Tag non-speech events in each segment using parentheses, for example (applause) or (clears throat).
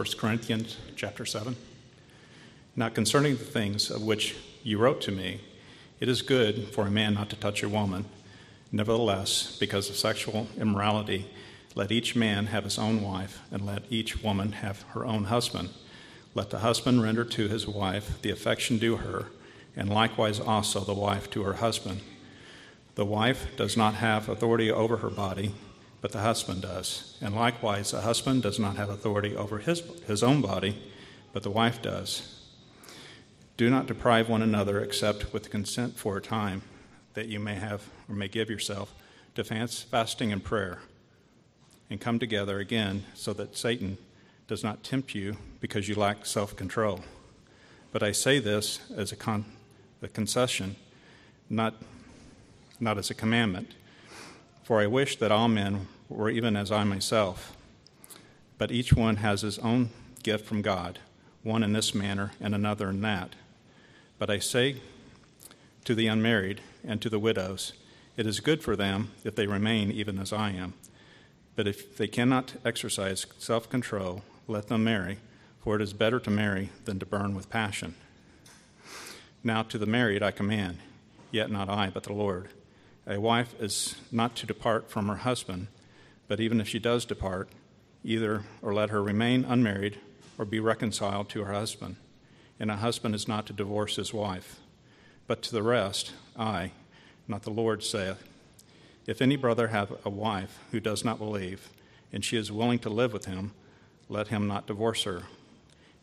1 Corinthians chapter 7. Now, concerning the things of which you wrote to me, it is good for a man not to touch a woman. Nevertheless, because of sexual immorality, let each man have his own wife, and let each woman have her own husband. Let the husband render to his wife the affection due her, and likewise also the wife to her husband. The wife does not have authority over her body, but the husband does. And likewise, the husband does not have authority over his, his own body, but the wife does. Do not deprive one another except with consent for a time, that you may have or may give yourself to fasting and prayer, and come together again so that Satan does not tempt you because you lack self control. But I say this as a, con- a concession, not, not as a commandment. For I wish that all men were even as I myself. But each one has his own gift from God, one in this manner and another in that. But I say to the unmarried and to the widows, it is good for them if they remain even as I am. But if they cannot exercise self control, let them marry, for it is better to marry than to burn with passion. Now to the married I command, yet not I, but the Lord. A wife is not to depart from her husband, but even if she does depart, either or let her remain unmarried or be reconciled to her husband and a husband is not to divorce his wife. But to the rest, I, not the Lord, saith, If any brother have a wife who does not believe, and she is willing to live with him, let him not divorce her.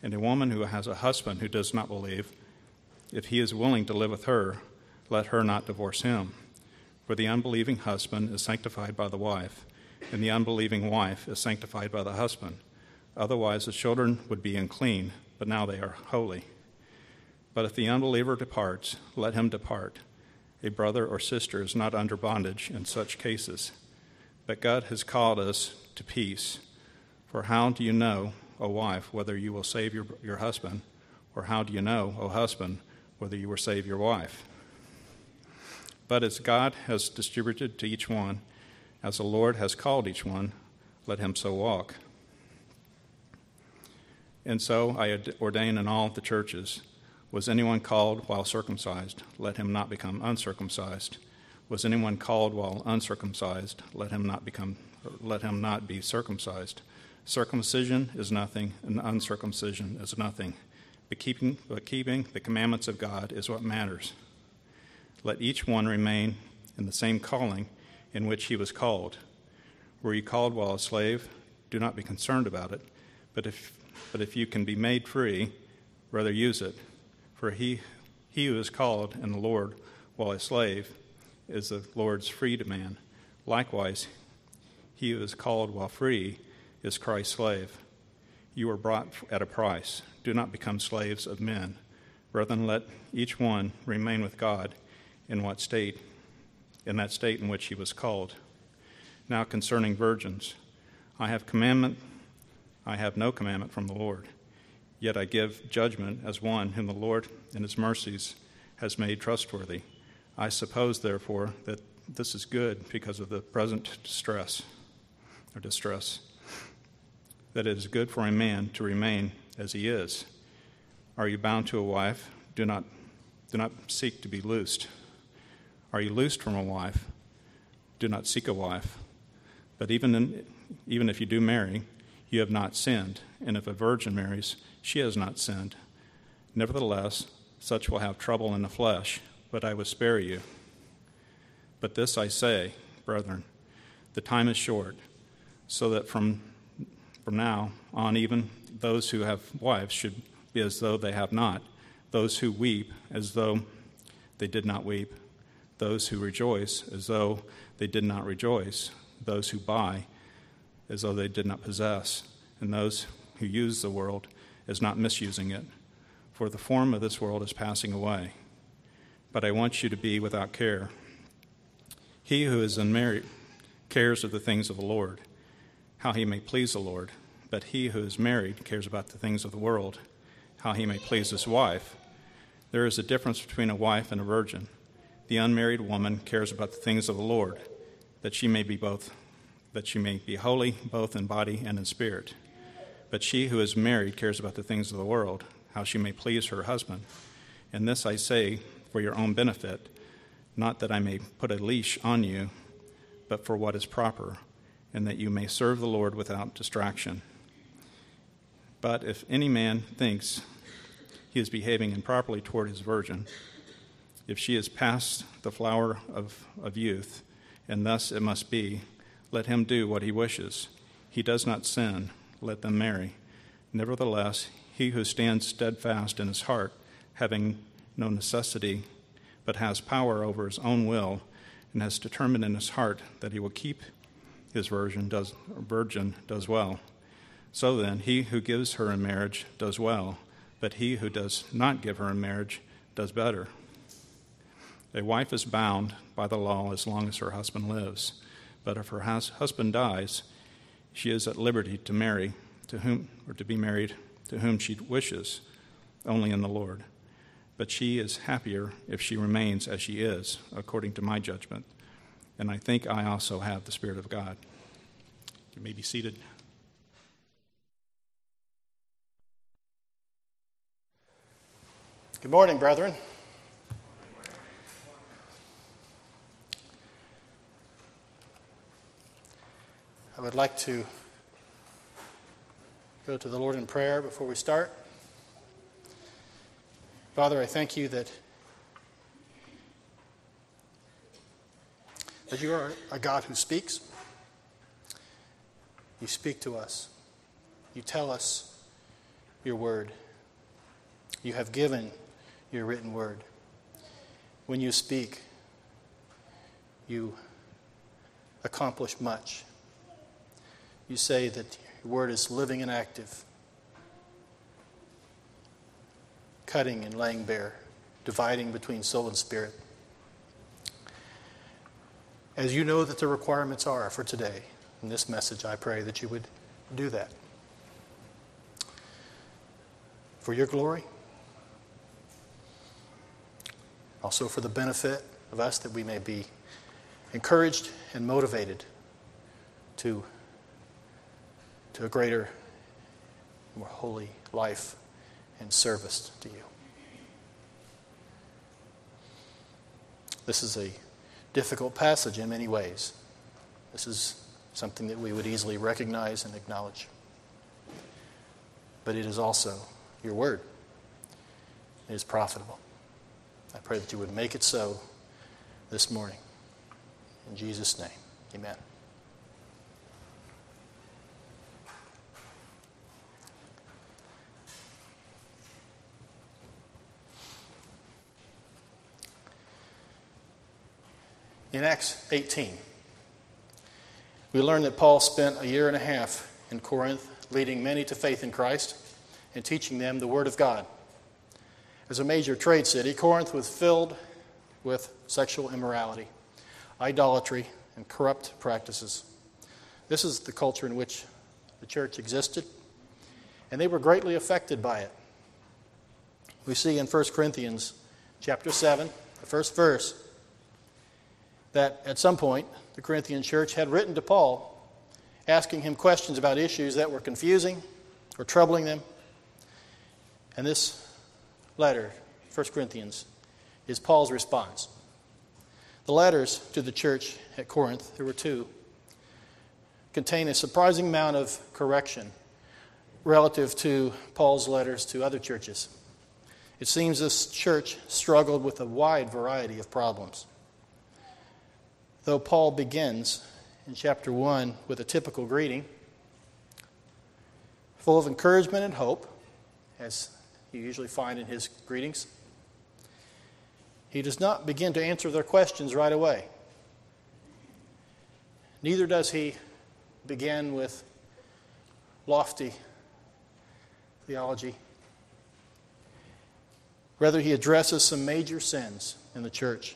And a woman who has a husband who does not believe, if he is willing to live with her, let her not divorce him. For the unbelieving husband is sanctified by the wife, and the unbelieving wife is sanctified by the husband. Otherwise, the children would be unclean but now they are holy. But if the unbeliever departs, let him depart. A brother or sister is not under bondage in such cases. But God has called us to peace. For how do you know, O wife, whether you will save your, your husband? Or how do you know, O husband, whether you will save your wife? But as God has distributed to each one, as the Lord has called each one, let him so walk. And so I ordain in all the churches Was anyone called while circumcised? Let him not become uncircumcised. Was anyone called while uncircumcised? Let him not become let him not be circumcised. Circumcision is nothing, and uncircumcision is nothing. But keeping, but keeping the commandments of God is what matters. Let each one remain in the same calling in which he was called. Were you called while a slave? Do not be concerned about it. But if but if you can be made free, rather use it. For he, he who is called in the Lord while a slave is the Lord's freedman. Likewise, he who is called while free is Christ's slave. You were bought at a price. Do not become slaves of men. Brethren, let each one remain with God in what state, in that state in which he was called. Now concerning virgins, I have commandment I have no commandment from the Lord. Yet I give judgment as one whom the Lord in his mercies has made trustworthy. I suppose, therefore, that this is good because of the present distress or distress, that it is good for a man to remain as he is. Are you bound to a wife? Do not, do not seek to be loosed. Are you loosed from a wife? Do not seek a wife. But even, in, even if you do marry, you have not sinned. And if a virgin marries, she has not sinned. Nevertheless, such will have trouble in the flesh, but I will spare you. But this I say, brethren, the time is short, so that from, from now on, even those who have wives should be as though they have not, those who weep as though they did not weep, those who rejoice as though they did not rejoice, those who buy as though they did not possess, and those who use the world as not misusing it. For the form of this world is passing away. But I want you to be without care. He who is unmarried cares of the things of the Lord, how he may please the Lord. But he who is married cares about the things of the world, how he may please his wife. There is a difference between a wife and a virgin. The unmarried woman cares about the things of the Lord, that she may be both that she may be holy both in body and in spirit. But she who is married cares about the things of the world, how she may please her husband. And this I say for your own benefit, not that I may put a leash on you, but for what is proper, and that you may serve the Lord without distraction. But if any man thinks he is behaving improperly toward his virgin, if she is past the flower of, of youth, and thus it must be, let him do what he wishes. He does not sin let them marry. Nevertheless, he who stands steadfast in his heart, having no necessity, but has power over his own will, and has determined in his heart that he will keep his virgin does, virgin does well. So then, he who gives her in marriage does well, but he who does not give her in marriage does better. A wife is bound by the law as long as her husband lives, but if her husband dies, she is at liberty to marry to whom or to be married to whom she wishes only in the Lord. But she is happier if she remains as she is according to my judgment. And I think I also have the spirit of God. You may be seated. Good morning brethren I would like to go to the Lord in prayer before we start. Father, I thank you that, that you are a God who speaks. You speak to us. You tell us your word. You have given your written word. When you speak, you accomplish much you say that your word is living and active, cutting and laying bare, dividing between soul and spirit. As you know that the requirements are for today, in this message, I pray that you would do that. For your glory, also for the benefit of us that we may be encouraged and motivated to to a greater, more holy life and service to you. This is a difficult passage in many ways. This is something that we would easily recognize and acknowledge. But it is also your word. It is profitable. I pray that you would make it so this morning. In Jesus' name, amen. In Acts 18, we learn that Paul spent a year and a half in Corinth leading many to faith in Christ and teaching them the Word of God. As a major trade city, Corinth was filled with sexual immorality, idolatry, and corrupt practices. This is the culture in which the church existed, and they were greatly affected by it. We see in 1 Corinthians chapter 7, the first verse, that at some point the Corinthian church had written to Paul asking him questions about issues that were confusing or troubling them. And this letter, 1 Corinthians, is Paul's response. The letters to the church at Corinth, there were two, contain a surprising amount of correction relative to Paul's letters to other churches. It seems this church struggled with a wide variety of problems. Though Paul begins in chapter 1 with a typical greeting, full of encouragement and hope, as you usually find in his greetings, he does not begin to answer their questions right away. Neither does he begin with lofty theology. Rather, he addresses some major sins in the church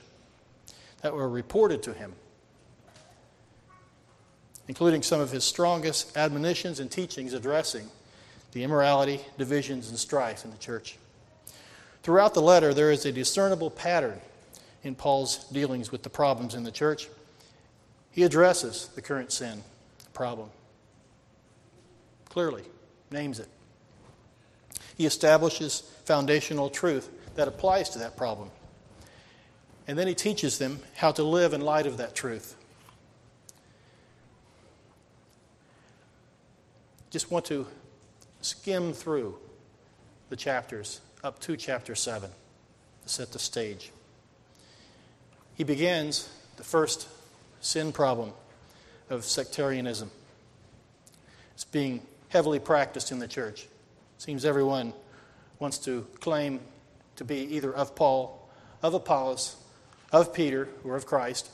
that were reported to him, including some of his strongest admonitions and teachings addressing the immorality, divisions, and strife in the church. Throughout the letter, there is a discernible pattern in Paul's dealings with the problems in the church. He addresses the current sin problem clearly names it. He establishes foundational truth that applies to that problem. And then he teaches them how to live in light of that truth. Just want to skim through the chapters up to chapter 7 to set the stage. He begins the first sin problem of sectarianism. It's being heavily practiced in the church. Seems everyone wants to claim to be either of Paul, of Apollos, of Peter, or of Christ.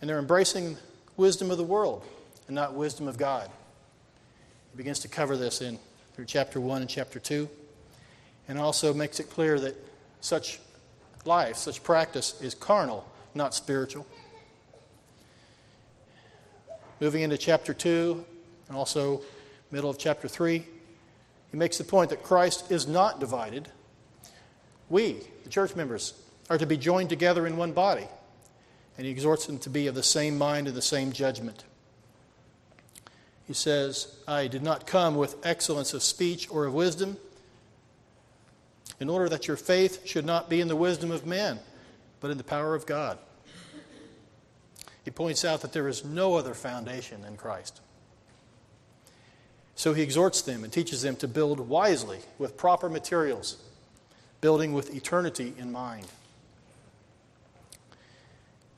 And they're embracing wisdom of the world and not wisdom of God. He begins to cover this in through chapter 1 and chapter 2, and also makes it clear that such life, such practice, is carnal, not spiritual. Moving into chapter 2 and also middle of chapter 3, he makes the point that Christ is not divided. We, the church members, are to be joined together in one body. And he exhorts them to be of the same mind and the same judgment. He says, I did not come with excellence of speech or of wisdom, in order that your faith should not be in the wisdom of men, but in the power of God. He points out that there is no other foundation than Christ. So he exhorts them and teaches them to build wisely with proper materials, building with eternity in mind.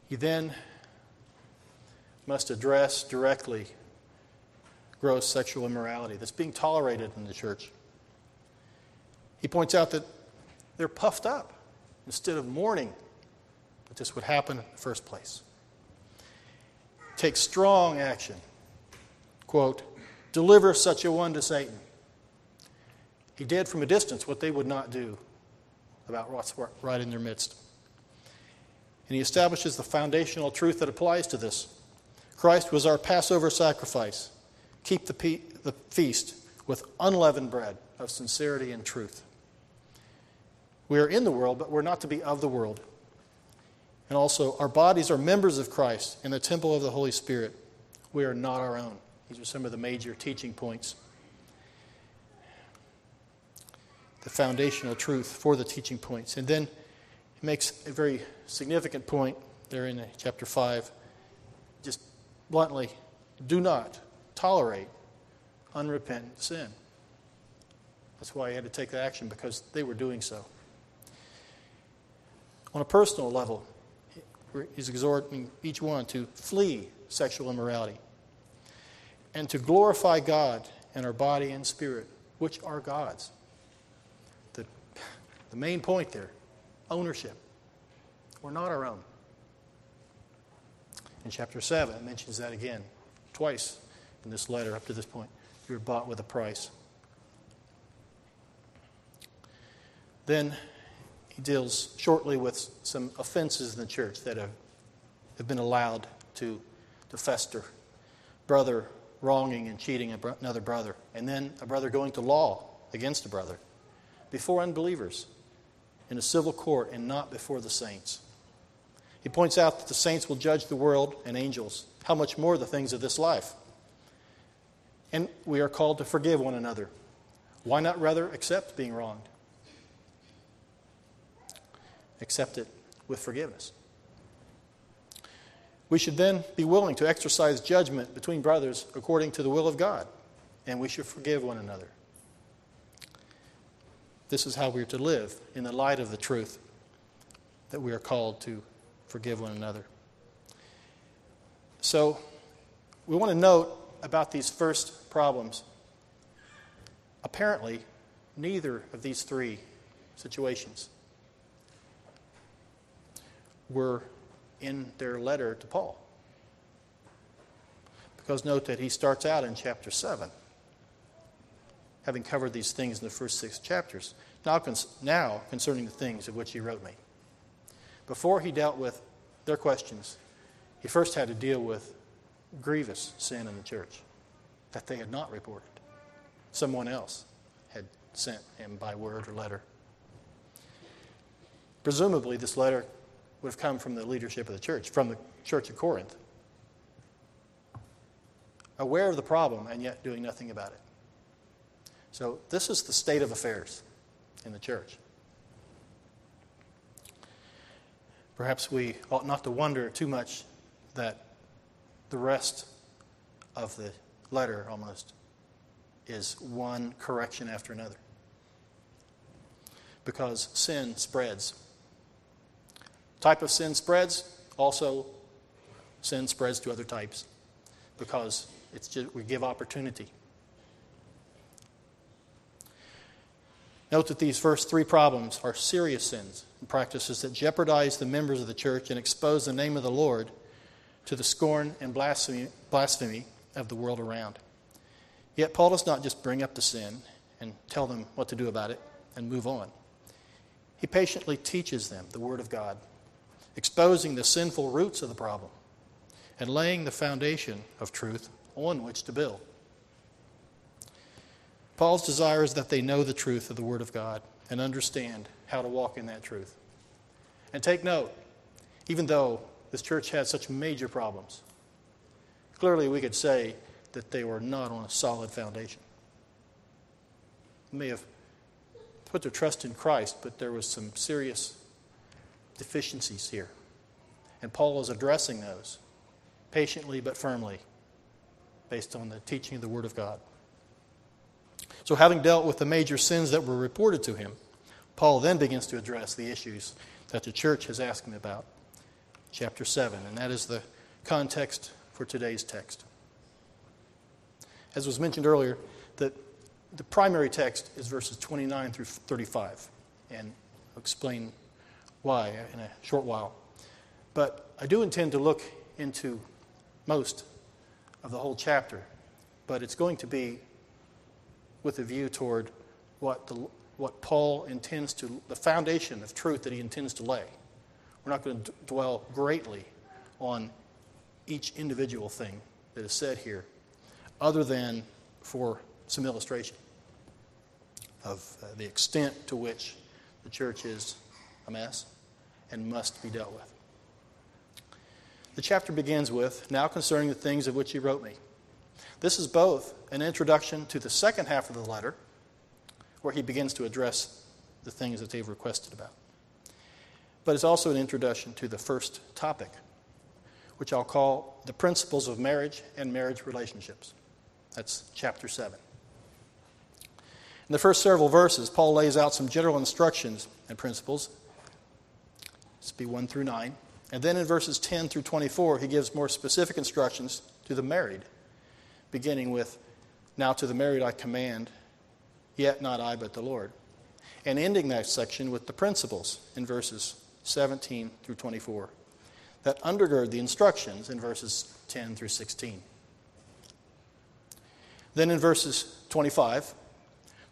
He then must address directly gross sexual immorality that's being tolerated in the church. He points out that they're puffed up instead of mourning that this would happen in the first place. Take strong action. Quote, Deliver such a one to Satan. He did from a distance what they would not do about what's right in their midst. And he establishes the foundational truth that applies to this. Christ was our Passover sacrifice. Keep the, pe- the feast with unleavened bread of sincerity and truth. We are in the world, but we're not to be of the world. And also, our bodies are members of Christ in the temple of the Holy Spirit. We are not our own. These are some of the major teaching points. The foundational truth for the teaching points. And then he makes a very significant point there in chapter 5. Just bluntly, do not tolerate unrepentant sin. That's why he had to take the action, because they were doing so. On a personal level, he's exhorting each one to flee sexual immorality and to glorify God in our body and spirit, which are God's. The, the main point there ownership. We're not our own. In chapter 7, it mentions that again, twice in this letter up to this point. You were bought with a price. Then he deals shortly with some offenses in the church that have, have been allowed to, to fester. Brother wronging and cheating another brother, and then a brother going to law against a brother before unbelievers in a civil court and not before the saints. He points out that the saints will judge the world and angels, how much more the things of this life. And we are called to forgive one another. Why not rather accept being wronged? Accept it with forgiveness. We should then be willing to exercise judgment between brothers according to the will of God, and we should forgive one another. This is how we are to live in the light of the truth that we are called to forgive one another. So, we want to note about these first problems. Apparently, neither of these three situations were in their letter to Paul. Because note that he starts out in chapter 7, having covered these things in the first six chapters. Now, now concerning the things of which he wrote me. Before he dealt with their questions, he first had to deal with grievous sin in the church that they had not reported. Someone else had sent him by word or letter. Presumably, this letter would have come from the leadership of the church, from the church of Corinth. aware of the problem and yet doing nothing about it. So, this is the state of affairs in the church. Perhaps we ought not to wonder too much that the rest of the letter almost is one correction after another. Because sin spreads. Type of sin spreads, also sin spreads to other types. Because it's just, we give opportunity. Note that these first three problems are serious sins and practices that jeopardize the members of the church and expose the name of the Lord to the scorn and blasphemy, blasphemy of the world around. Yet Paul does not just bring up the sin and tell them what to do about it and move on. He patiently teaches them the Word of God, exposing the sinful roots of the problem and laying the foundation of truth on which to build. Paul's desire is that they know the truth of the Word of God and understand how to walk in that truth. And take note, even though this church had such major problems, clearly we could say that they were not on a solid foundation. They may have put their trust in Christ, but there was some serious deficiencies here. And Paul is addressing those patiently but firmly based on the teaching of the Word of God. So, having dealt with the major sins that were reported to him, Paul then begins to address the issues that the church has asked him about. Chapter 7, and that is the context for today's text. As was mentioned earlier, the, the primary text is verses 29 through 35, and I'll explain why in a short while. But I do intend to look into most of the whole chapter, but it's going to be with a view toward what, the, what Paul intends to, the foundation of truth that he intends to lay. We're not going to dwell greatly on each individual thing that is said here, other than for some illustration of uh, the extent to which the church is a mess and must be dealt with. The chapter begins with, Now concerning the things of which he wrote me. This is both an introduction to the second half of the letter, where he begins to address the things that they've requested about. But it's also an introduction to the first topic, which I'll call the principles of marriage and marriage relationships. That's chapter 7. In the first several verses, Paul lays out some general instructions and principles. This be 1 through 9. And then in verses 10 through 24, he gives more specific instructions to the married beginning with, Now to the married I command, yet not I, but the Lord. And ending that section with the principles in verses 17 through 24 that undergird the instructions in verses 10 through 16. Then in verses 25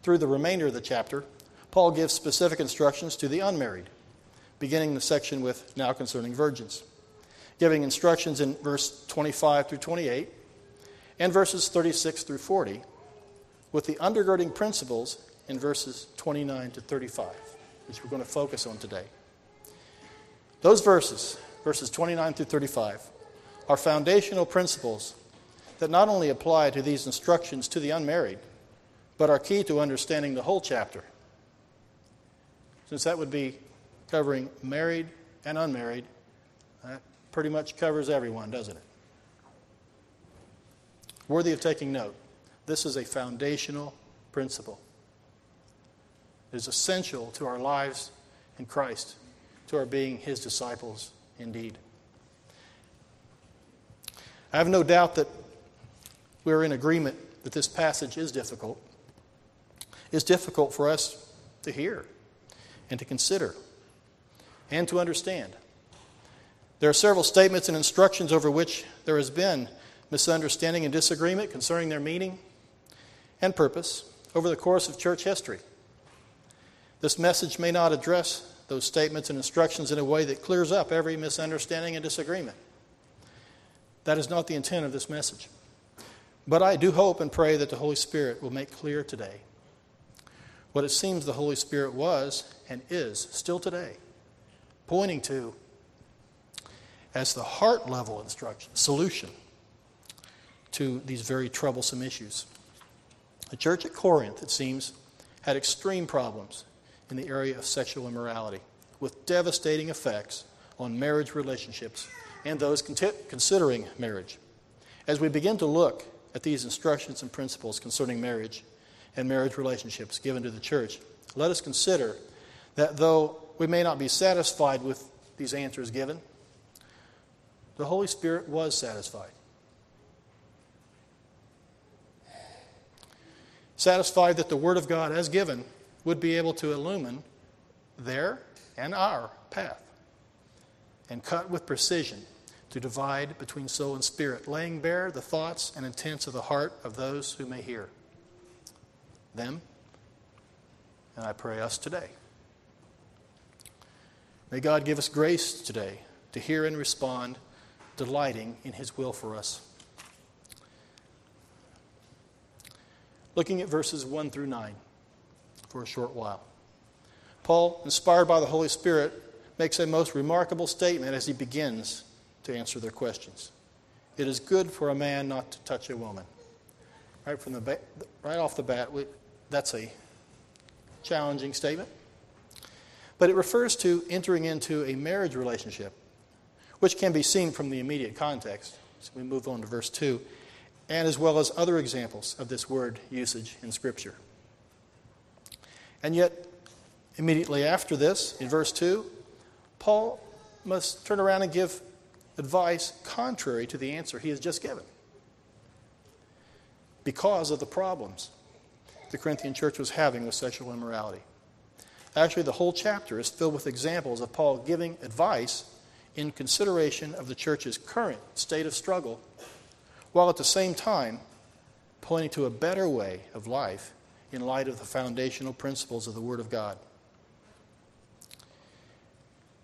through the remainder of the chapter, Paul gives specific instructions to the unmarried, beginning the section with now concerning virgins, giving instructions in verse 25 through 28 and verses 36 through 40, with the undergirding principles in verses 29 to 35, which we're going to focus on today. Those verses, verses 29 through 35, are foundational principles that not only apply to these instructions to the unmarried, but are key to understanding the whole chapter. Since that would be covering married and unmarried, that pretty much covers everyone, doesn't it? Worthy of taking note, this is a foundational principle. It is essential to our lives in Christ, to our being His disciples indeed. I have no doubt that we're in agreement that this passage is difficult. It's difficult for us to hear and to consider and to understand. There are several statements and instructions over which there has been misunderstanding and disagreement concerning their meaning and purpose over the course of church history. This message may not address those statements and instructions in a way that clears up every misunderstanding and disagreement. That is not the intent of this message. But I do hope and pray that the Holy Spirit will make clear today what it seems the Holy Spirit was and is still today, pointing to as the heart level instruction, solution to these very troublesome issues. The church at Corinth, it seems, had extreme problems in the area of sexual immorality with devastating effects on marriage relationships and those considering marriage. As we begin to look at these instructions and principles concerning marriage and marriage relationships given to the church, let us consider that though we may not be satisfied with these answers given, the Holy Spirit was satisfied. Satisfied that the Word of God, as given, would be able to illumine their and our path and cut with precision to divide between soul and spirit, laying bare the thoughts and intents of the heart of those who may hear. Them, and I pray us today. May God give us grace today to hear and respond, delighting in His will for us. Looking at verses 1 through 9 for a short while. Paul, inspired by the Holy Spirit, makes a most remarkable statement as he begins to answer their questions. It is good for a man not to touch a woman. Right from the ba- right off the bat, we, that's a challenging statement. But it refers to entering into a marriage relationship, which can be seen from the immediate context. So we move on to verse 2, and as well as other examples of this word usage in Scripture. And yet, immediately after this, in verse 2, Paul must turn around and give advice contrary to the answer he has just given because of the problems the Corinthian church was having with sexual immorality. Actually, the whole chapter is filled with examples of Paul giving advice in consideration of the church's current state of struggle, while at the same time pointing to a better way of life in light of the foundational principles of the Word of God.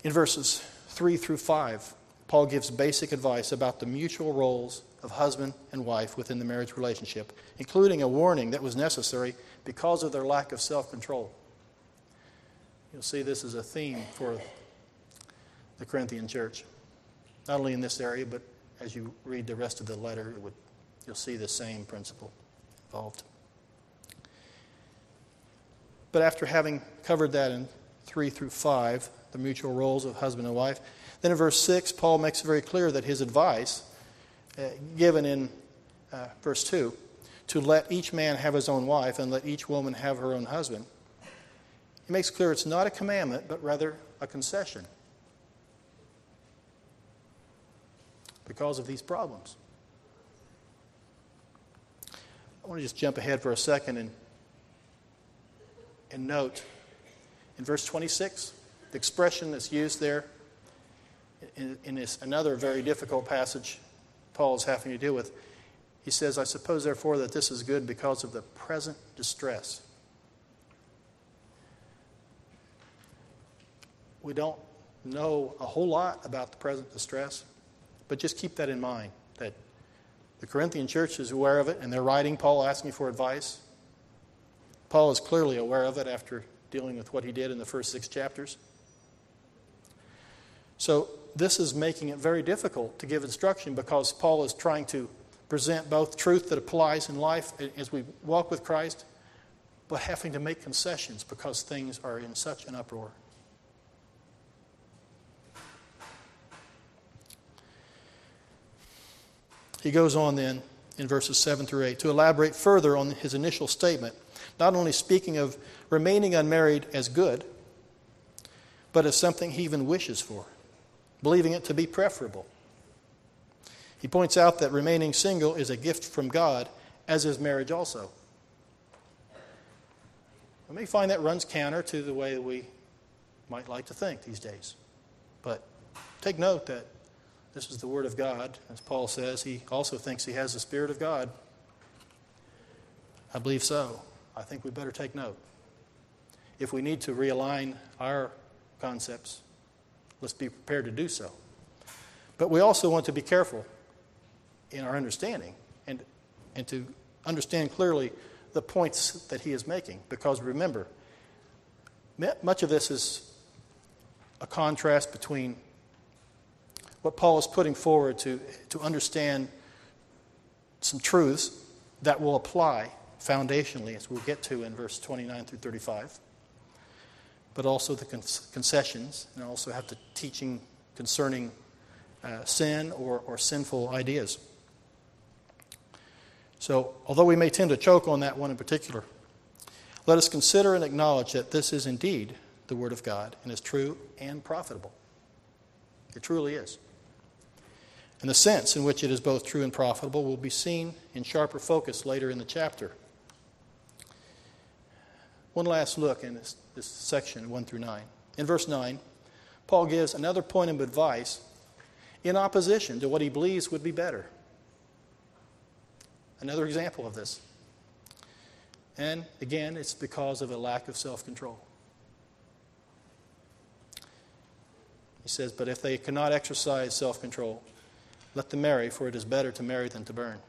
In verses 3 through 5, Paul gives basic advice about the mutual roles of husband and wife within the marriage relationship, including a warning that was necessary because of their lack of self control. You'll see this as a theme for the Corinthian church, not only in this area, but as you read the rest of the letter, would, you'll see the same principle involved. But after having covered that in 3 through 5, the mutual roles of husband and wife. Then in verse 6, Paul makes it very clear that his advice, uh, given in uh, verse 2, to let each man have his own wife and let each woman have her own husband, he makes clear it's not a commandment, but rather a concession because of these problems. I want to just jump ahead for a second and, and note in verse 26 the expression that's used there in, in this, another very difficult passage Paul is having to deal with, he says, I suppose, therefore, that this is good because of the present distress. We don't know a whole lot about the present distress, but just keep that in mind that the Corinthian church is aware of it, and they're writing Paul asking for advice. Paul is clearly aware of it after dealing with what he did in the first six chapters. So this is making it very difficult to give instruction because Paul is trying to present both truth that applies in life as we walk with Christ, but having to make concessions because things are in such an uproar. He goes on then in verses 7 through 8 to elaborate further on his initial statement, not only speaking of remaining unmarried as good, but as something he even wishes for believing it to be preferable. He points out that remaining single is a gift from God, as is marriage also. We may find that runs counter to the way we might like to think these days. But take note that this is the Word of God. As Paul says, he also thinks he has the Spirit of God. I believe so. I think we better take note. If we need to realign our concepts, Let's be prepared to do so. But we also want to be careful in our understanding and, and to understand clearly the points that he is making. Because remember, much of this is a contrast between what Paul is putting forward to, to understand some truths that will apply foundationally, as we'll get to in verse 29 through 35, but also the concessions, and also have the teaching concerning uh, sin or, or sinful ideas. So, although we may tend to choke on that one in particular, let us consider and acknowledge that this is indeed the Word of God and is true and profitable. It truly is. And the sense in which it is both true and profitable will be seen in sharper focus later in the chapter. One last look in this, this section, 1 through 9. In verse 9, Paul gives another point of advice in opposition to what he believes would be better. Another example of this. And again, it's because of a lack of self control. He says, But if they cannot exercise self control, let them marry, for it is better to marry than to burn.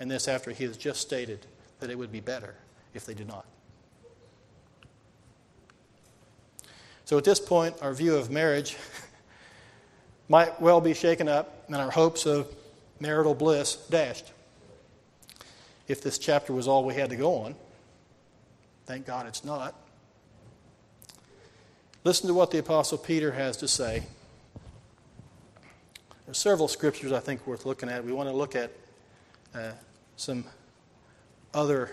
And this after he has just stated that it would be better if they did not. So at this point, our view of marriage (laughs) might well be shaken up and our hopes of marital bliss dashed. If this chapter was all we had to go on, thank God it's not. Listen to what the Apostle Peter has to say. There's several scriptures I think worth looking at. We want to look at uh, some other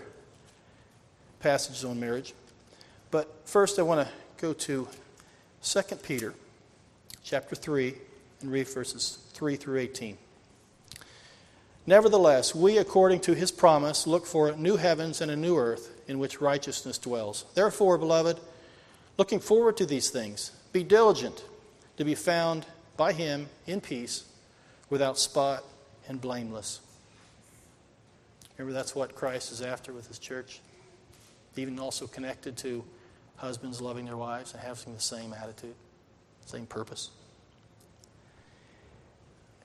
passages on marriage. But first, I want to go to 2 Peter chapter 3 and read verses 3 through 18. Nevertheless, we, according to his promise, look for new heavens and a new earth in which righteousness dwells. Therefore, beloved, looking forward to these things, be diligent to be found by him in peace, without spot and blameless. Remember, that's what Christ is after with his church. Even also connected to husbands loving their wives and having the same attitude, same purpose.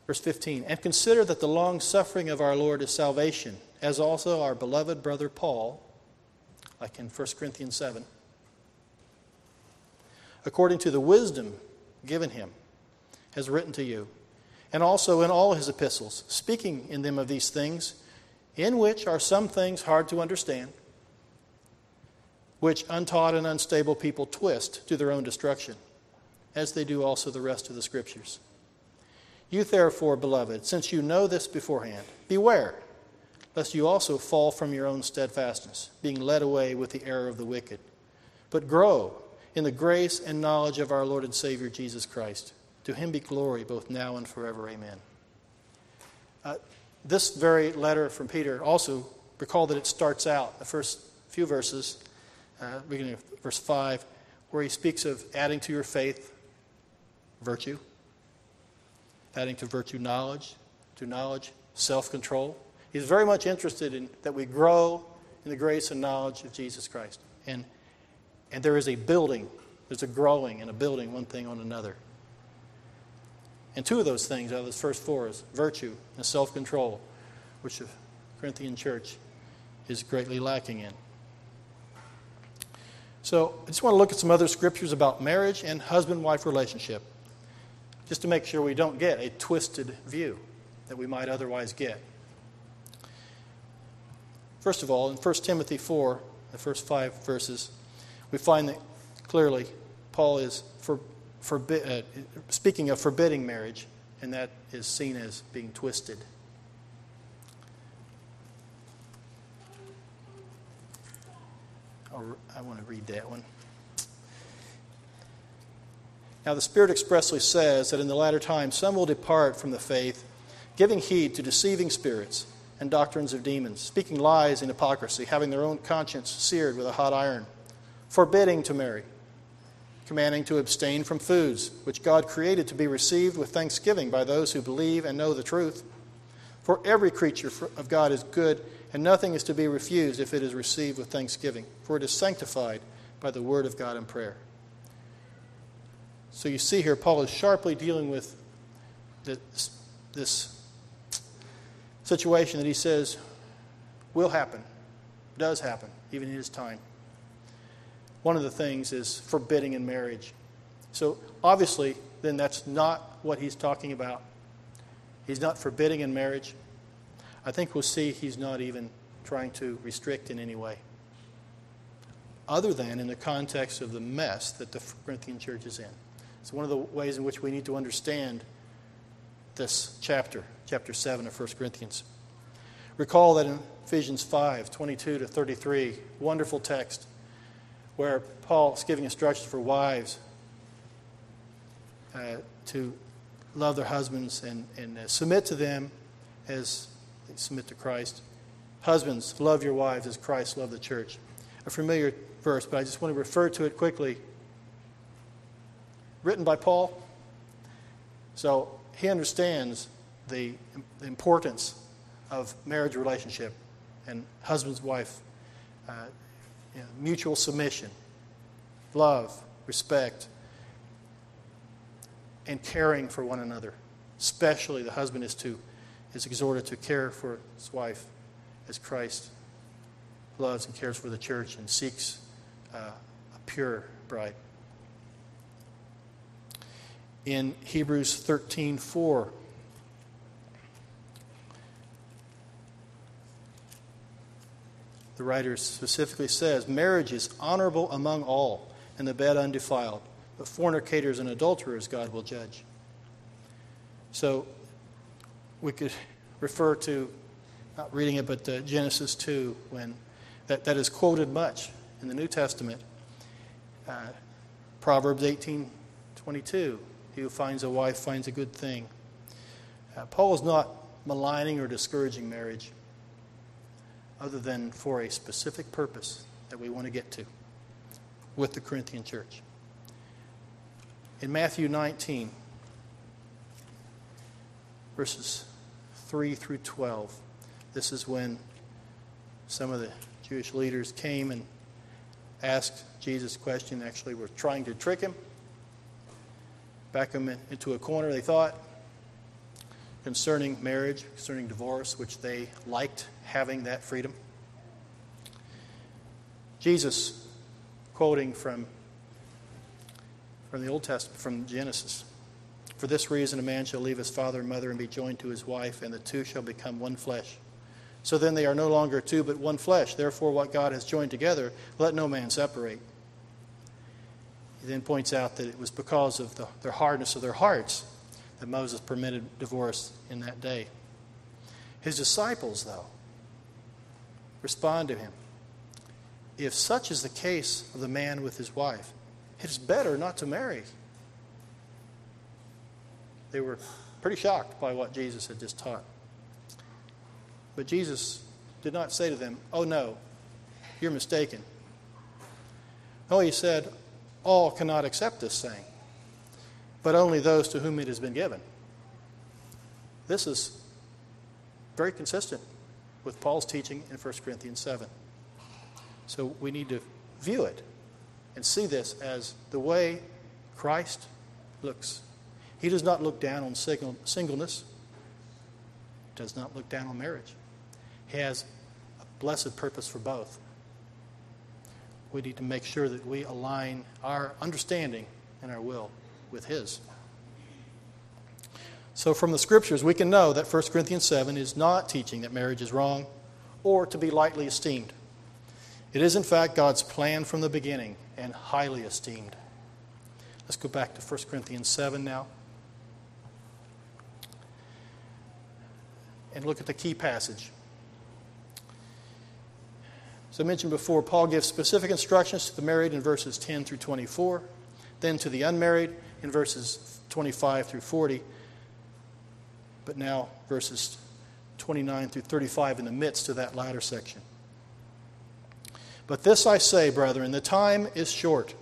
Verse 15, and consider that the long suffering of our Lord is salvation, as also our beloved brother Paul, like in 1 Corinthians 7, according to the wisdom given him, has written to you, and also in all his epistles, speaking in them of these things, in which are some things hard to understand, which untaught and unstable people twist to their own destruction, as they do also the rest of the Scriptures. You therefore, beloved, since you know this beforehand, beware lest you also fall from your own steadfastness, being led away with the error of the wicked. But grow in the grace and knowledge of our Lord and Savior Jesus Christ. To him be glory both now and forever. Amen. Uh, this very letter from Peter also, recall that it starts out, the first few verses, uh, beginning of verse 5, where he speaks of adding to your faith virtue adding to virtue knowledge, to knowledge self control. He's very much interested in that we grow in the grace and knowledge of Jesus Christ. And, and there is a building, there's a growing and a building one thing on another. And two of those things out of those first four is virtue and self control, which the Corinthian church is greatly lacking in. So I just want to look at some other scriptures about marriage and husband wife relationship just to make sure we don't get a twisted view that we might otherwise get. First of all, in 1 Timothy 4, the first five verses, we find that clearly Paul is for, uh, speaking of forbidding marriage, and that is seen as being twisted. I want to read that one. Now, the Spirit expressly says that in the latter time some will depart from the faith, giving heed to deceiving spirits and doctrines of demons, speaking lies in hypocrisy, having their own conscience seared with a hot iron, forbidding to marry, commanding to abstain from foods which God created to be received with thanksgiving by those who believe and know the truth. For every creature of God is good, and nothing is to be refused if it is received with thanksgiving, for it is sanctified by the word of God and prayer. So you see here, Paul is sharply dealing with this, this situation that he says will happen, does happen, even in his time. One of the things is forbidding in marriage. So obviously, then that's not what he's talking about. He's not forbidding in marriage. I think we'll see he's not even trying to restrict in any way, other than in the context of the mess that the Corinthian church is in. It's one of the ways in which we need to understand this chapter, chapter 7 of 1 Corinthians. Recall that in Ephesians 5 22 to 33, wonderful text where Paul is giving instructions for wives uh, to love their husbands and, and uh, submit to them as submit to Christ. Husbands, love your wives as Christ loved the church. A familiar verse, but I just want to refer to it quickly. Written by Paul. So he understands the, the importance of marriage relationship and husband's wife, uh, you know, mutual submission, love, respect, and caring for one another. Especially the husband is to is exhorted to care for his wife as Christ loves and cares for the church and seeks uh, a pure bride. In Hebrews 13 4, the writer specifically says, Marriage is honorable among all, and the bed undefiled but fornicators and adulterers God will judge. So we could refer to, not reading it, but uh, Genesis 2, when that, that is quoted much in the New Testament. Uh, Proverbs 18 22, he who finds a wife finds a good thing. Uh, Paul is not maligning or discouraging marriage, other than for a specific purpose that we want to get to with the Corinthian church in Matthew 19, verses 3 through 12. This is when some of the Jewish leaders came and asked Jesus a question. Actually, were trying to trick him, back him into a corner, they thought, concerning marriage, concerning divorce, which they liked having that freedom. Jesus, quoting from from the Old Testament, from Genesis. For this reason, a man shall leave his father and mother and be joined to his wife, and the two shall become one flesh. So then they are no longer two, but one flesh. Therefore, what God has joined together, let no man separate. He then points out that it was because of the, hardness of their hearts that Moses permitted divorce in that day. His disciples, though, respond to him. If such is the case of the man with his wife, it's better not to marry. They were pretty shocked by what Jesus had just taught. But Jesus did not say to them, Oh, no, you're mistaken. No, he said, All cannot accept this saying, but only those to whom it has been given. This is very consistent with Paul's teaching in 1 Corinthians 7. So we need to view it and see this as the way Christ looks. He does not look down on singleness, He does not look down on marriage. He has a blessed purpose for both. We need to make sure that we align our understanding and our will with His. So, from the scriptures, we can know that 1 Corinthians 7 is not teaching that marriage is wrong or to be lightly esteemed. It is, in fact, God's plan from the beginning and highly esteemed. Let's go back to 1 Corinthians 7 now. And look at the key passage. As I mentioned before, Paul gives specific instructions to the married in verses 10 through 24, then to the unmarried in verses 25 through 40, but now verses 29 through 35 in the midst of that latter section. But this I say, brethren, the time is short,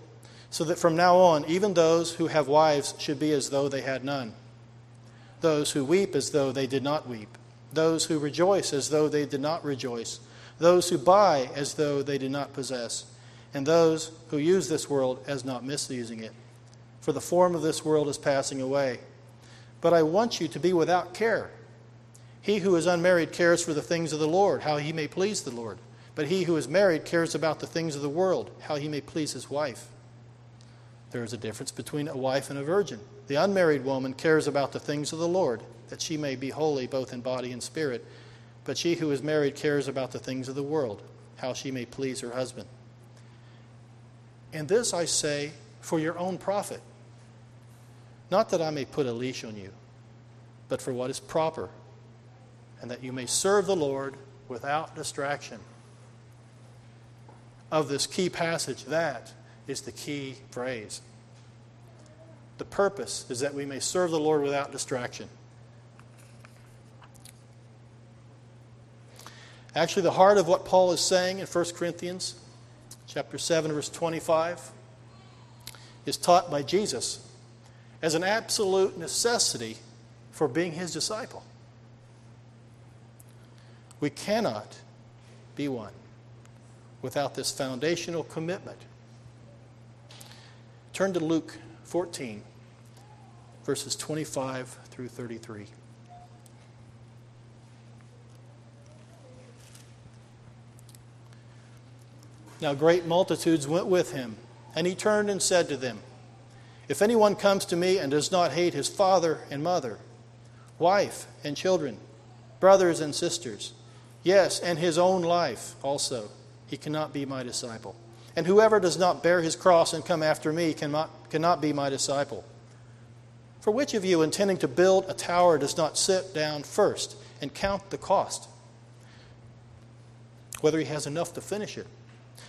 so that from now on, even those who have wives should be as though they had none, those who weep as though they did not weep, those who rejoice as though they did not rejoice, those who buy as though they did not possess, and those who use this world as not misusing it. For the form of this world is passing away. But I want you to be without care. He who is unmarried cares for the things of the Lord, how he may please the Lord. But he who is married cares about the things of the world, how he may please his wife. There is a difference between a wife and a virgin. The unmarried woman cares about the things of the Lord, that she may be holy both in body and spirit. but she who is married cares about the things of the world, how she may please her husband. And this I say for your own profit, not that I may put a leash on you, but for what is proper, and that you may serve the Lord without distraction. Of this key passage, that is the key phrase. The purpose is that we may serve the Lord without distraction. Actually, the heart of what Paul is saying in 1 Corinthians chapter 7 verse 25 is taught by Jesus as an absolute necessity for being his disciple. We cannot be one without this foundational commitment. Turn to Luke 14, verses 25 through 33. Now great multitudes went with him, and he turned and said to them, If anyone comes to me and does not hate his father and mother, wife and children, brothers and sisters, yes, and his own life also, he cannot be my disciple. And whoever does not bear his cross and come after me cannot, cannot be my disciple. For which of you, intending to build a tower, does not sit down first and count the cost, whether he has enough to finish it?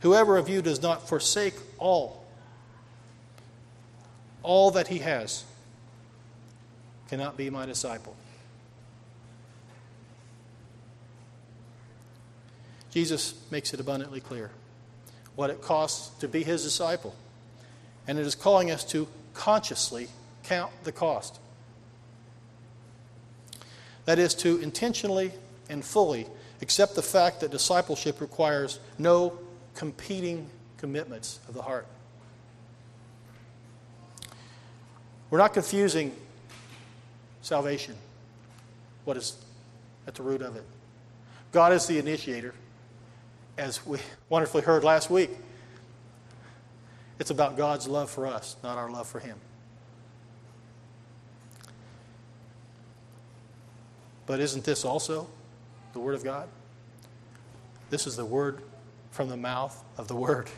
Whoever of you does not forsake all, all that he has, cannot be my disciple. Jesus makes it abundantly clear what it costs to be his disciple. And it is calling us to consciously count the cost. That is, to intentionally and fully accept the fact that discipleship requires no competing commitments of the heart. We're not confusing salvation, what is at the root of it. God is the initiator, as we wonderfully heard last week. It's about God's love for us, not our love for Him. But isn't this also the Word of God? This is the Word from the mouth of the Word.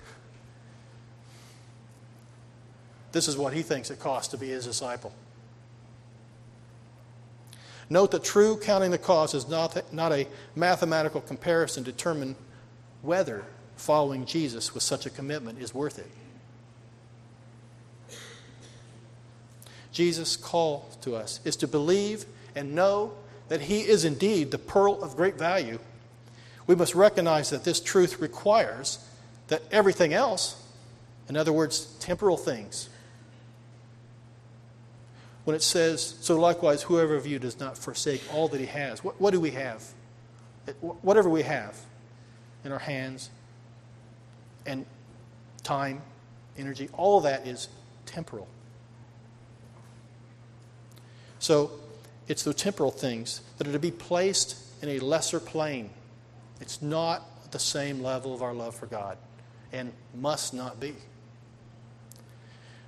This is what he thinks it costs to be his disciple. Note that true counting the cost is not, not a mathematical comparison to determine whether following Jesus with such a commitment is worth it. Jesus' call to us is to believe and know that he is indeed the pearl of great value we must recognize that this truth requires that everything else, in other words, temporal things, when it says, So likewise, whoever of you does not forsake all that he has, what, what do we have? Whatever we have in our hands and time, energy, all of that is temporal. So it's the temporal things that are to be placed in a lesser plane. It's not the same level of our love for God and must not be.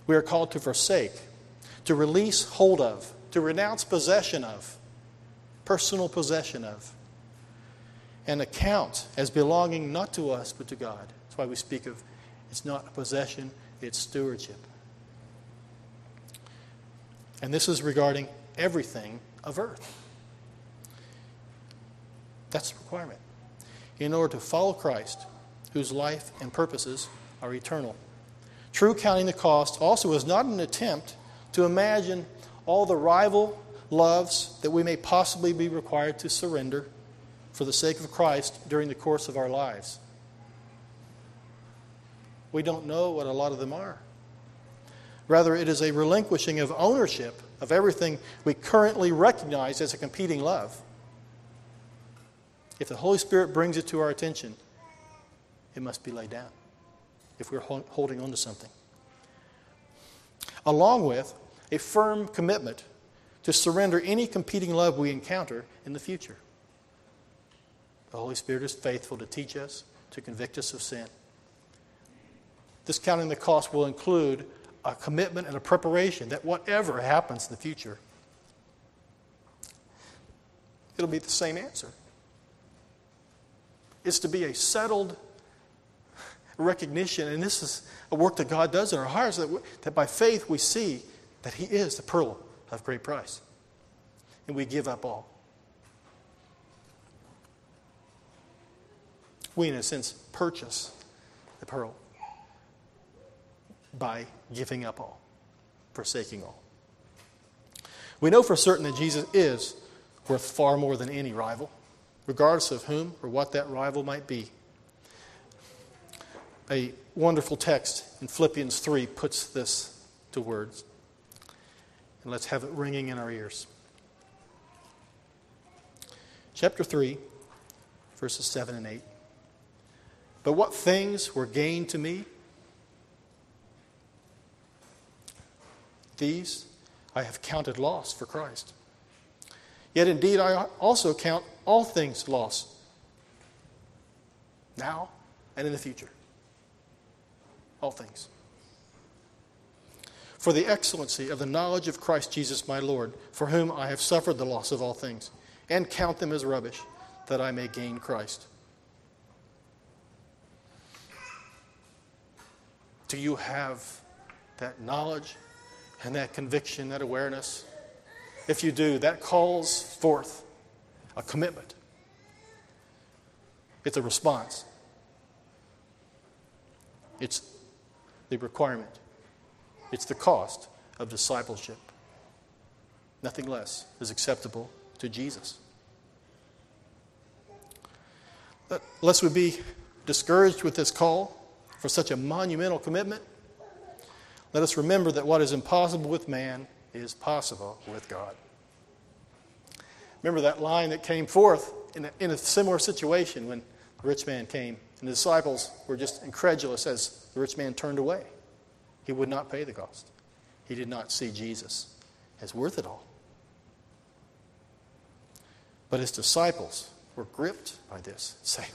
We are called to forsake, to release hold of, to renounce possession of, personal possession of, and account as belonging not to us but to God. That's why we speak of it's not a possession, it's stewardship. And this is regarding everything of earth. That's the requirement in order to follow Christ, whose life and purposes are eternal. True counting the cost also is not an attempt to imagine all the rival loves that we may possibly be required to surrender for the sake of Christ during the course of our lives. We don't know what a lot of them are. Rather, it is a relinquishing of ownership of everything we currently recognize as a competing love If the Holy Spirit brings it to our attention, it must be laid down if we're holding on to something. Along with a firm commitment to surrender any competing love we encounter in the future. The Holy Spirit is faithful to teach us, to convict us of sin. This counting the cost will include a commitment and a preparation that whatever happens in the future, it'll be the same answer. It's to be a settled recognition, and this is a work that God does in our hearts, that, we, that by faith we see that He is the pearl of great price. And we give up all. We, in a sense, purchase the pearl by giving up all, forsaking all. We know for certain that Jesus is worth far more than any rival, regardless of whom or what that rival might be. A wonderful text in Philippians 3 puts this to words. And let's have it ringing in our ears. Chapter 3, verses 7 and 8. But what things were gained to me? These I have counted loss for Christ. Yet indeed I also count all things loss, now and in the future. All things. For the excellency of the knowledge of Christ Jesus my Lord, for whom I have suffered the loss of all things, and count them as rubbish, that I may gain Christ. Do you have that knowledge and that conviction, that awareness? If you do, that calls forth a commitment. It's a response. It's the requirement. It's the cost of discipleship. Nothing less is acceptable to Jesus. Lest we be discouraged with this call for such a monumental commitment, let us remember that what is impossible with man is possible with God. Remember that line that came forth in a, in a similar situation when the rich man came, and the disciples were just incredulous as the rich man turned away. He would not pay the cost. He did not see Jesus as worth it all. But his disciples were gripped by this, saying,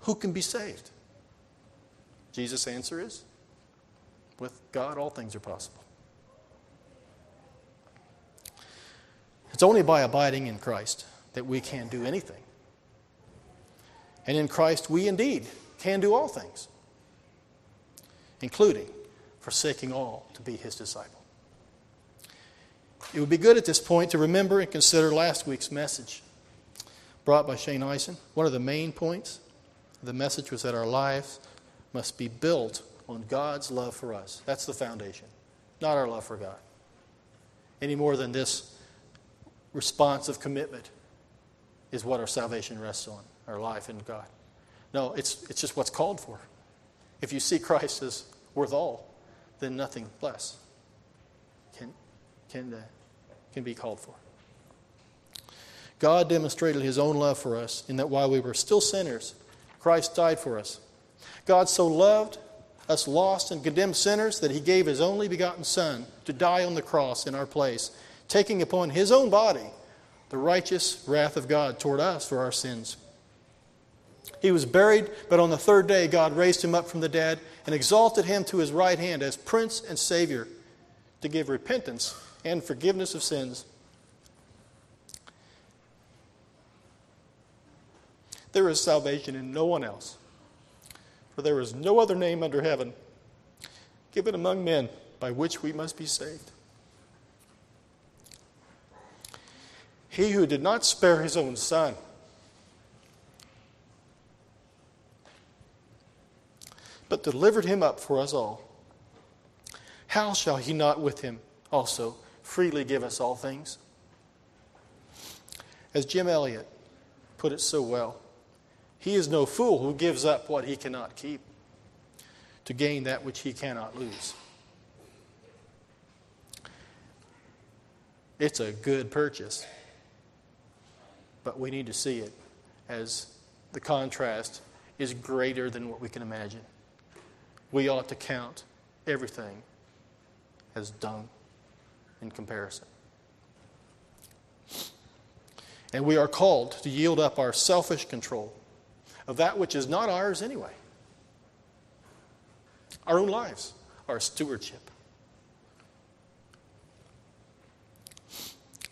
Who can be saved? Jesus' answer is with God, all things are possible. It's only by abiding in Christ that we can do anything. And in Christ, we indeed can do all things, including forsaking all to be his disciple. It would be good at this point to remember and consider last week's message brought by Shane Eisen. One of the main points the message was that our lives must be built on God's love for us. That's the foundation, not our love for God. Any more than this response of commitment is what our salvation rests on, our life in God. No, it's, it's just what's called for. If you see Christ as worth all, then nothing less can, can, uh, can be called for. God demonstrated his own love for us in that while we were still sinners, Christ died for us. God so loved us lost and condemned sinners that he gave his only begotten Son to die on the cross in our place, taking upon his own body the righteous wrath of God toward us for our sins. He was buried, but on the third day God raised him up from the dead and exalted him to his right hand as Prince and Savior to give repentance and forgiveness of sins. There is salvation in no one else. For there is no other name under heaven given among men by which we must be saved. He who did not spare his own son, but delivered him up for us all, how shall he not with him also freely give us all things? As Jim Elliot put it so well, he is no fool who gives up what he cannot keep to gain that which he cannot lose. It's a good purchase, but we need to see it as the contrast is greater than what we can imagine. We ought to count everything as dung in comparison. And we are called to yield up our selfish control of that which is not ours anyway. Our own lives, our stewardship.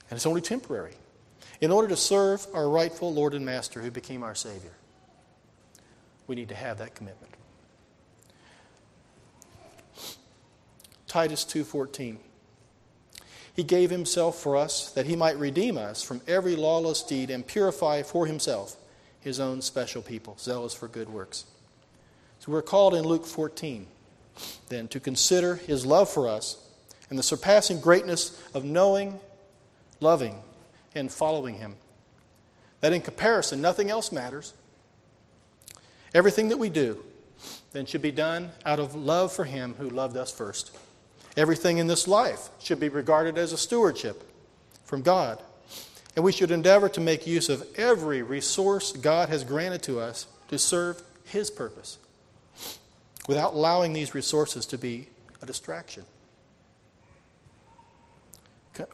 And it's only temporary. In order to serve our rightful Lord and Master who became our Savior, we need to have that commitment. Titus 2:14 He gave himself for us that he might redeem us from every lawless deed and purify for himself his own special people, zealous for good works. So we're called in Luke 14 then to consider his love for us and the surpassing greatness of knowing, loving, and following him. That in comparison, nothing else matters. Everything that we do then should be done out of love for him who loved us first. Everything in this life should be regarded as a stewardship from God. And we should endeavor to make use of every resource God has granted to us to serve His purpose without allowing these resources to be a distraction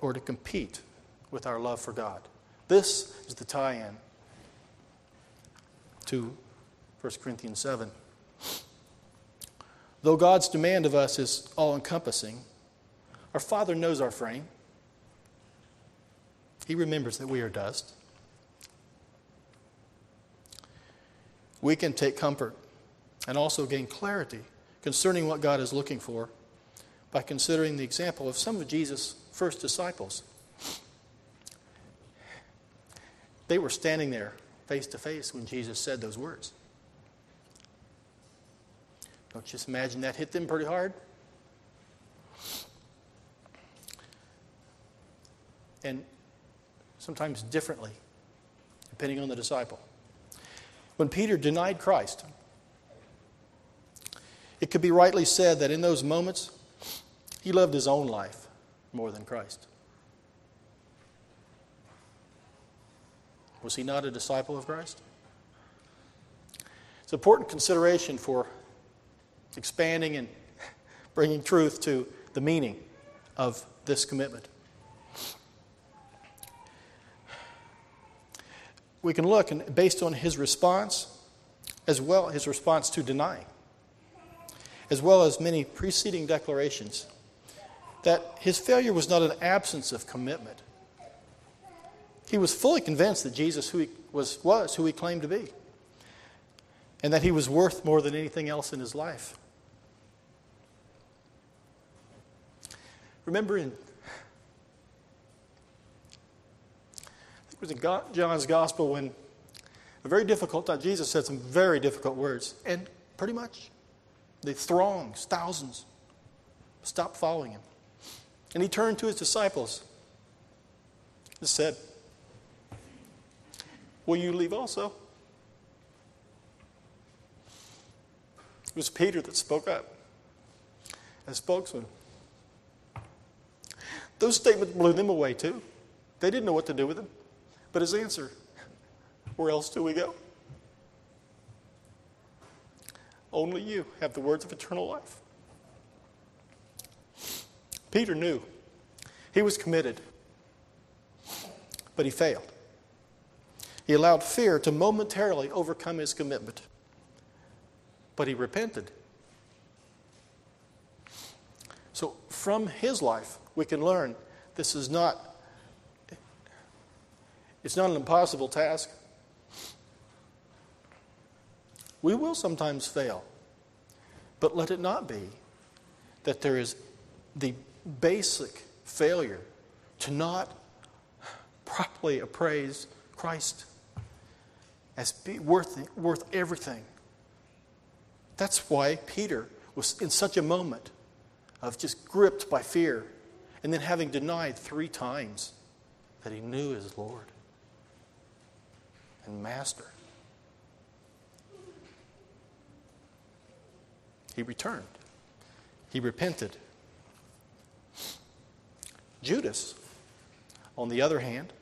or to compete with our love for God. This is the tie in to 1 Corinthians 7. Though God's demand of us is all encompassing, our Father knows our frame. He remembers that we are dust. We can take comfort and also gain clarity concerning what God is looking for by considering the example of some of Jesus' first disciples. They were standing there face to face when Jesus said those words. Don't you just imagine that hit them pretty hard? And sometimes differently, depending on the disciple. When Peter denied Christ, it could be rightly said that in those moments, he loved his own life more than Christ. Was he not a disciple of Christ? It's an important consideration for expanding and (laughs) bringing truth to the meaning of this commitment. We can look, and based on his response, as well his response to denying, as well as many preceding declarations, that his failure was not an absence of commitment. He was fully convinced that Jesus who he was, was who he claimed to be, and that he was worth more than anything else in his life. Remember in it was in John's Gospel when a very difficult time, Jesus said some very difficult words, and pretty much the throngs, thousands, stopped following him. And he turned to his disciples and said, Will you leave also? It was Peter that spoke up as spokesman. Those statements blew them away too. They didn't know what to do with him. But his answer, where else do we go? Only you have the words of eternal life. Peter knew. He was committed, but he failed. He allowed fear to momentarily overcome his commitment, but he repented. So, from his life, we can learn this is not it's not an impossible task. We will sometimes fail, but let it not be that there is the basic failure to not properly appraise Christ as worth, worth everything. That's why Peter was in such a moment of just gripped by fear and then having denied three times that he knew his Lord and Master. He returned, he repented. Judas, on the other hand,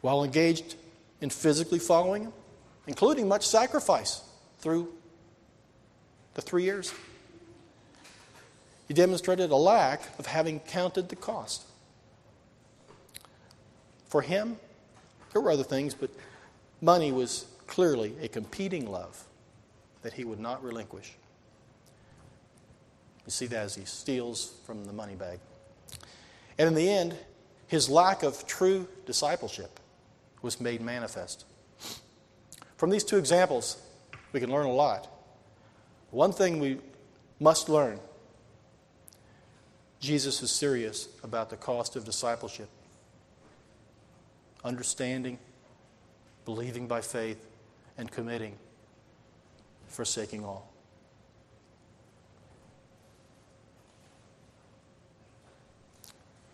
while engaged in physically following Him, including much sacrifice through the three years. He demonstrated a lack of having counted the cost. For him, there were other things, but money was clearly a competing love that he would not relinquish. You see that as he steals from the money bag. And in the end, his lack of true discipleship was made manifest. From these two examples, we can learn a lot. One thing we must learn Jesus is serious about the cost of discipleship. Understanding, believing by faith, and committing, forsaking all.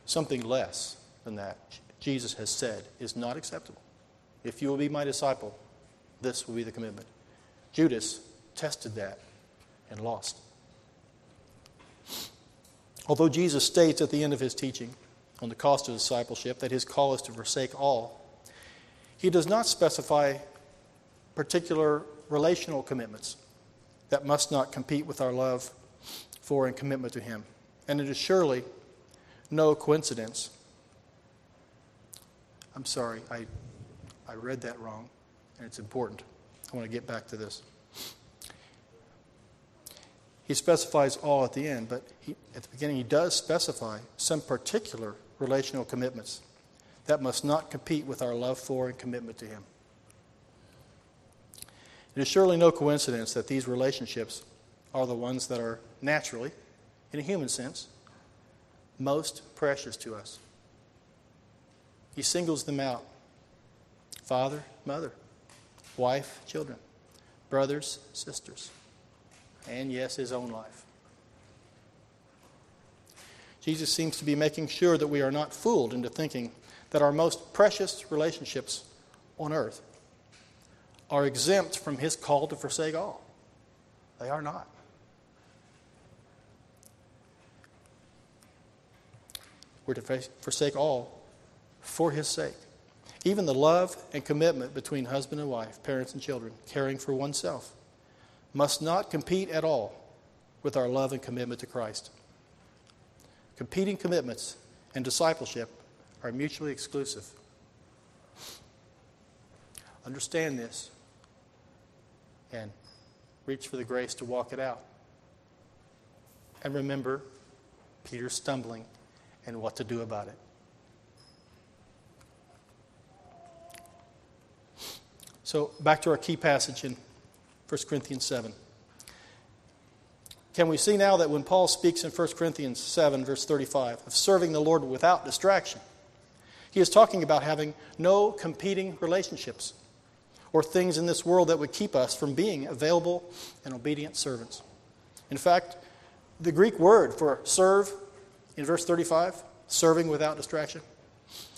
Something less than that, Jesus has said, is not acceptable. If you will be my disciple, this will be the commitment. Judas tested that and lost. Although Jesus states at the end of his teaching on the cost of discipleship that his call is to forsake all, he does not specify particular relational commitments that must not compete with our love for and commitment to him. And it is surely no coincidence. I'm sorry, I, I read that wrong, and it's important. I want to get back to this. He specifies all at the end, but he, at the beginning, he does specify some particular relational commitments that must not compete with our love for and commitment to Him. It is surely no coincidence that these relationships are the ones that are naturally, in a human sense, most precious to us. He singles them out father, mother, wife, children, brothers, sisters, and yes, his own life. Jesus seems to be making sure that we are not fooled into thinking that our most precious relationships on earth are exempt from his call to forsake all. They are not. We're to forsake all for his sake. Even the love and commitment between husband and wife, parents and children, caring for oneself, must not compete at all with our love and commitment to Christ. Competing commitments and discipleship are mutually exclusive. Understand this and reach for the grace to walk it out. And remember Peter's stumbling and what to do about it. So, back to our key passage in 1 Corinthians 7. Can we see now that when Paul speaks in 1 Corinthians 7, verse 35, of serving the Lord without distraction, he is talking about having no competing relationships or things in this world that would keep us from being available and obedient servants. In fact, the Greek word for serve in verse 35, serving without distraction,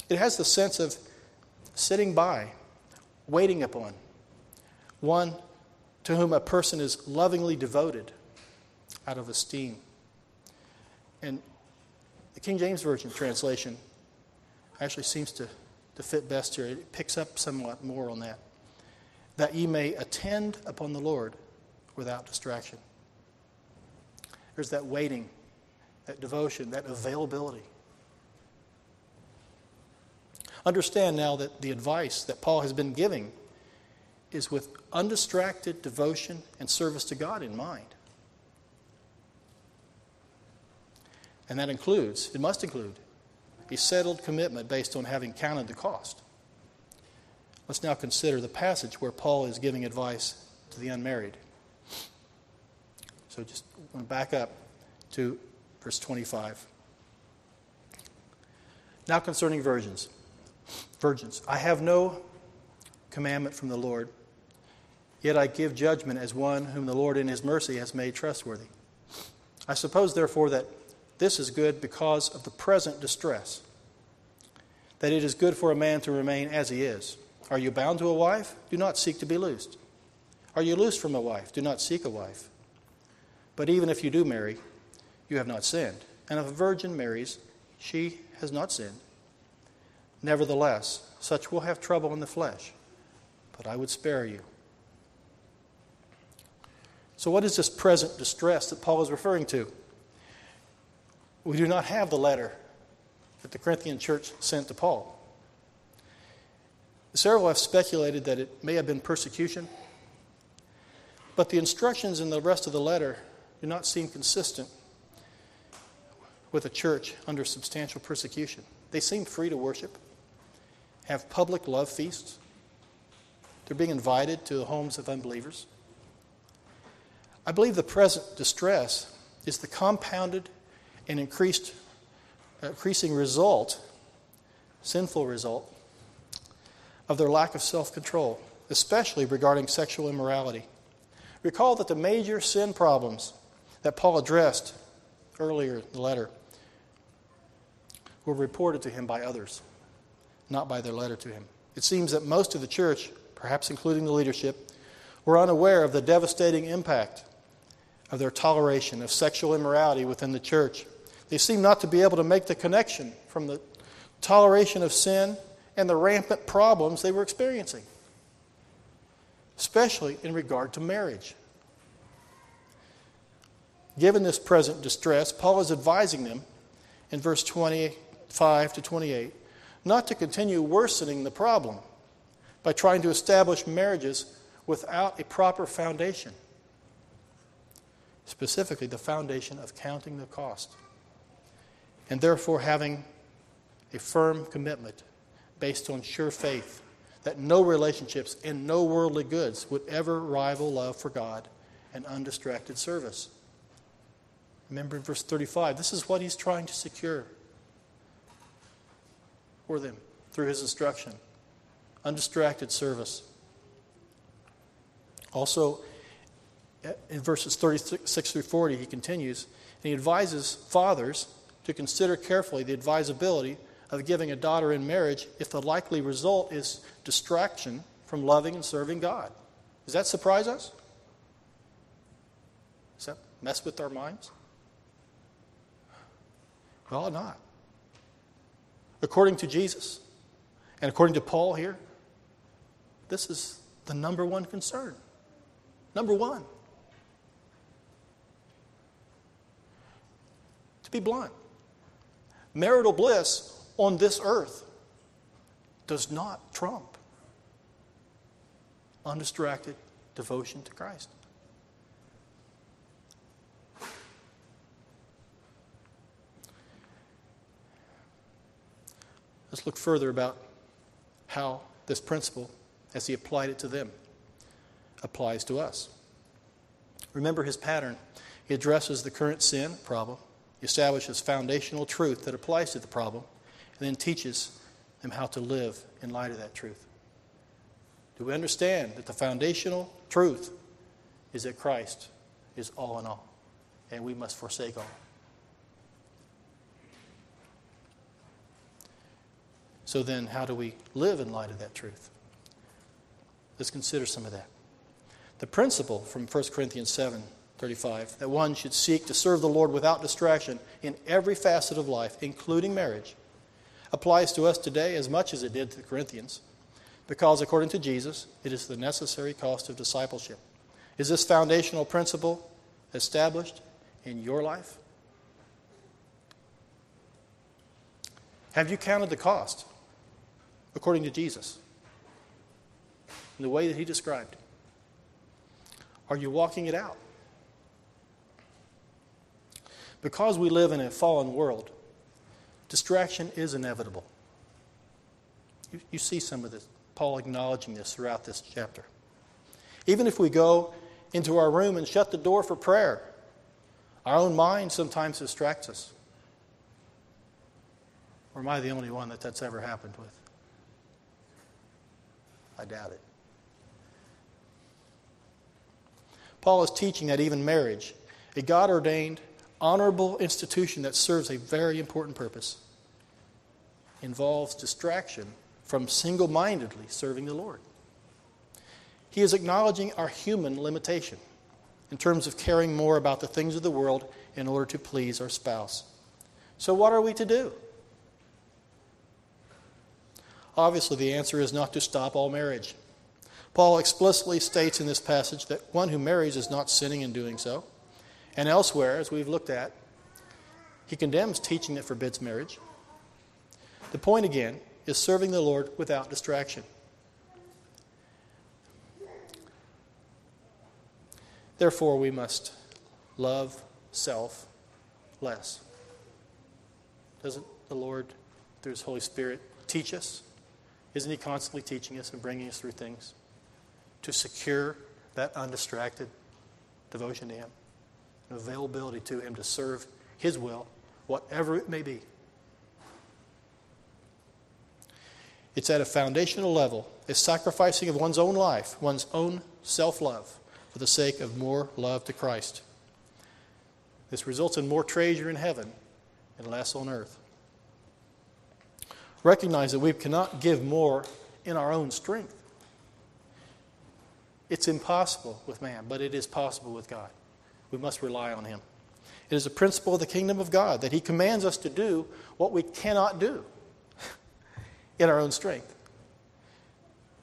it has the sense of sitting by, waiting upon, one to whom a person is lovingly devoted out of esteem. And the King James Version translation actually seems to, to fit best here. It picks up somewhat more on that. That ye may attend upon the Lord without distraction. There's that waiting, that devotion, that availability. Understand now that the advice that Paul has been giving is with undistracted devotion and service to God in mind. And that includes, it must include, a settled commitment based on having counted the cost. Let's now consider the passage where Paul is giving advice to the unmarried. So just want to back up to verse 25. Now concerning virgins. Virgins, I have no commandment from the Lord, yet I give judgment as one whom the Lord in his mercy has made trustworthy. I suppose, therefore, that this is good because of the present distress, that it is good for a man to remain as he is. Are you bound to a wife? Do not seek to be loosed. Are you loosed from a wife? Do not seek a wife. But even if you do marry, you have not sinned. And if a virgin marries, she has not sinned. Nevertheless, such will have trouble in the flesh, but I would spare you. So, what is this present distress that Paul is referring to? We do not have the letter that the Corinthian church sent to Paul. Several have speculated that it may have been persecution, but the instructions in the rest of the letter do not seem consistent with a church under substantial persecution. They seem free to worship, have public love feasts, they're being invited to the homes of unbelievers. I believe the present distress is the compounded and increased, increasing result, sinful result, of their lack of self control, especially regarding sexual immorality. Recall that the major sin problems that Paul addressed earlier in the letter were reported to him by others, not by their letter to him. It seems that most of the church, perhaps including the leadership, were unaware of the devastating impact of their toleration of sexual immorality within the church. They seem not to be able to make the connection from the toleration of sin and the rampant problems they were experiencing, especially in regard to marriage. Given this present distress, Paul is advising them in verse 25 to 28 not to continue worsening the problem by trying to establish marriages without a proper foundation specifically the foundation of counting the cost, and therefore having a firm commitment based on sure faith that no relationships and no worldly goods would ever rival love for God and undistracted service. Remember in verse 35, this is what he's trying to secure for them through his instruction undistracted service. Also, in verses 36 through 40, he continues, and he advises fathers to consider carefully the advisability of giving a daughter in marriage if the likely result is distraction from loving and serving God. Does that surprise us? Does that mess with our minds? Well, not. According to Jesus and according to Paul here, this is the number one concern. Number one. To be blunt. Marital bliss on this earth does not trump undistracted devotion to Christ. Let's look further about how this principle, as he applied it to them, applies to us. Remember his pattern. He addresses the current sin problem he establishes foundational truth that applies to the problem, and then teaches them how to live in light of that truth. Do we understand that the foundational truth is that Christ is all in all, and we must forsake all? So then, how do we live in light of that truth? Let's consider some of that. The principle from 1 Corinthians 7 35, that one should seek to serve the Lord without distraction in every facet of life, including marriage, applies to us today as much as it did to the Corinthians, because according to Jesus, it is the necessary cost of discipleship. Is this foundational principle established in your life? Have you counted the cost according to Jesus in the way that he described? Are you walking it out? Because we live in a fallen world, distraction is inevitable. You, you see some of this, Paul acknowledging this throughout this chapter. Even if we go into our room and shut the door for prayer, our own mind sometimes distracts us. Or am I the only one that that's ever happened with? I doubt it. Paul is teaching that even marriage, a God ordained honorable institution that serves a very important purpose involves distraction from single mindedly serving the Lord. He is acknowledging our human limitation in terms of caring more about the things of the world in order to please our spouse. So, what are we to do? Obviously, the answer is not to stop all marriage. Paul explicitly states in this passage that one who marries is not sinning in doing so. And elsewhere, as we've looked at, he condemns teaching that forbids marriage. The point again is serving the Lord without distraction. Therefore, we must love self less. Doesn't the Lord, through His Holy Spirit, teach us? Isn't He constantly teaching us and bringing us through things to secure that undistracted devotion to Him, and availability to Him to serve His will, whatever it may be? It's at a foundational level, a sacrificing of one's own life, one's own self love, for the sake of more love to Christ. This results in more treasure in heaven and less on earth. Recognize that we cannot give more in our own strength. It's impossible with man, but it is possible with God. We must rely on Him. It is a principle of the kingdom of God that He commands us to do what we cannot do (laughs) in our own strength,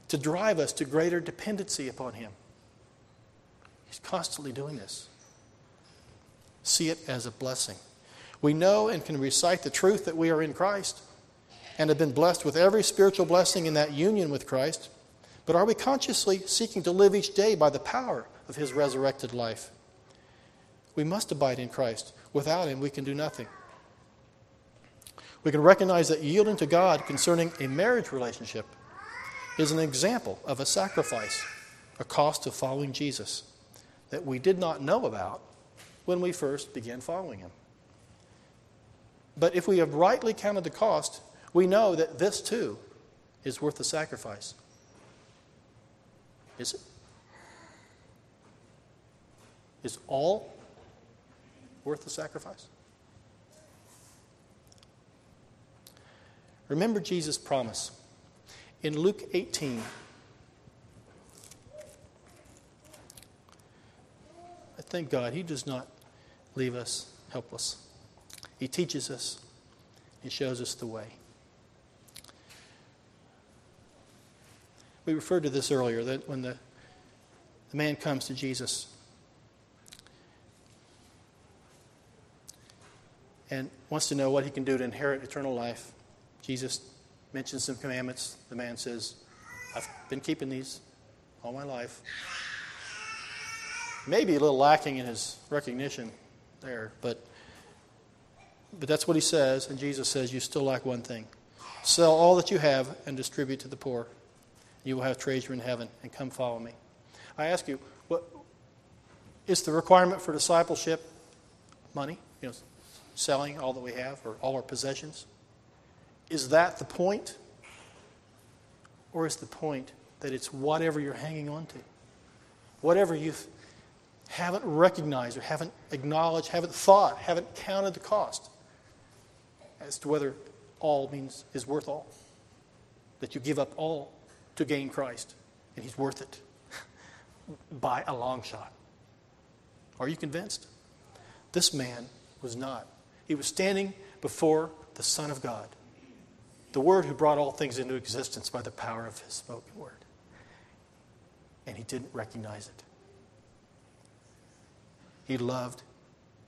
to drive us to greater dependency upon Him. He's constantly doing this see it as a blessing. We know and can recite the truth that we are in Christ and have been blessed with every spiritual blessing in that union with Christ. But are we consciously seeking to live each day by the power of His resurrected life? We must abide in Christ. Without Him, we can do nothing. We can recognize that yielding to God concerning a marriage relationship is an example of a sacrifice, a cost of following Jesus that we did not know about when we first began following Him. But if we have rightly counted the cost, we know that this too is worth the sacrifice. Is it? Is all worth the sacrifice? Remember Jesus' promise. In Luke 18, I thank God he does not leave us helpless. He teaches us, He shows us the way. We referred to this earlier that when the, the man comes to Jesus and wants to know what he can do to inherit eternal life, Jesus mentions some commandments. The man says, I've been keeping these all my life. Maybe a little lacking in his recognition there. But, but that's what he says, and Jesus says, You still lack one thing. Sell all that you have and distribute to the poor. You will have treasure in heaven, and come follow me. I ask you, what is the requirement for discipleship money? You know, selling all that we have or all our possessions? Is that the point? Or is the point that it's whatever you're hanging on to? Whatever you've haven't recognized or haven't acknowledged, haven't thought, haven't counted the cost as to whether all means is worth all. That you give up all to gain Christ, and He's worth it (laughs) by a long shot. Are you convinced? This man was not. He was standing before the Son of God, the Word who brought all things into existence by the power of His spoken word. And he didn't recognize it. He loved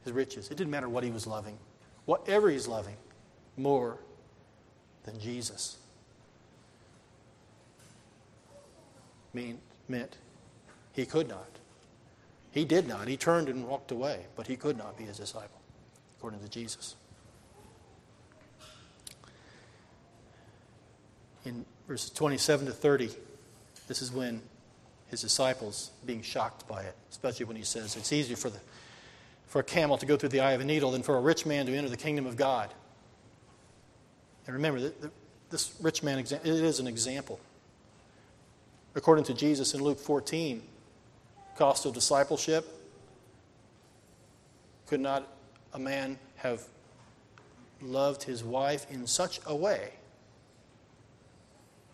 his riches. It didn't matter what he was loving, whatever he's loving, more than Jesus. Mean, meant he could not. He did not. He turned and walked away, but he could not be his disciple, according to Jesus. In verses 27 to 30, this is when his disciples being shocked by it, especially when he says it's easier for, the, for a camel to go through the eye of a needle than for a rich man to enter the kingdom of God. And remember, this rich man, it is an example. According to Jesus in Luke 14, cost of discipleship, could not a man have loved his wife in such a way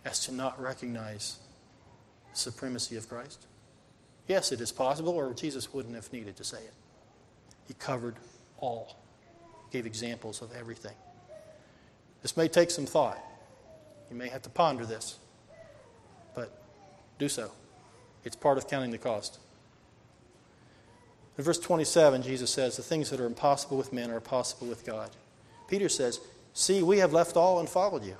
as to not recognize the supremacy of Christ? Yes, it is possible, or Jesus wouldn't have needed to say it. He covered all, gave examples of everything. This may take some thought. You may have to ponder this, do so. It's part of counting the cost. In verse 27, Jesus says, The things that are impossible with men are possible with God. Peter says, See, we have left all and followed you.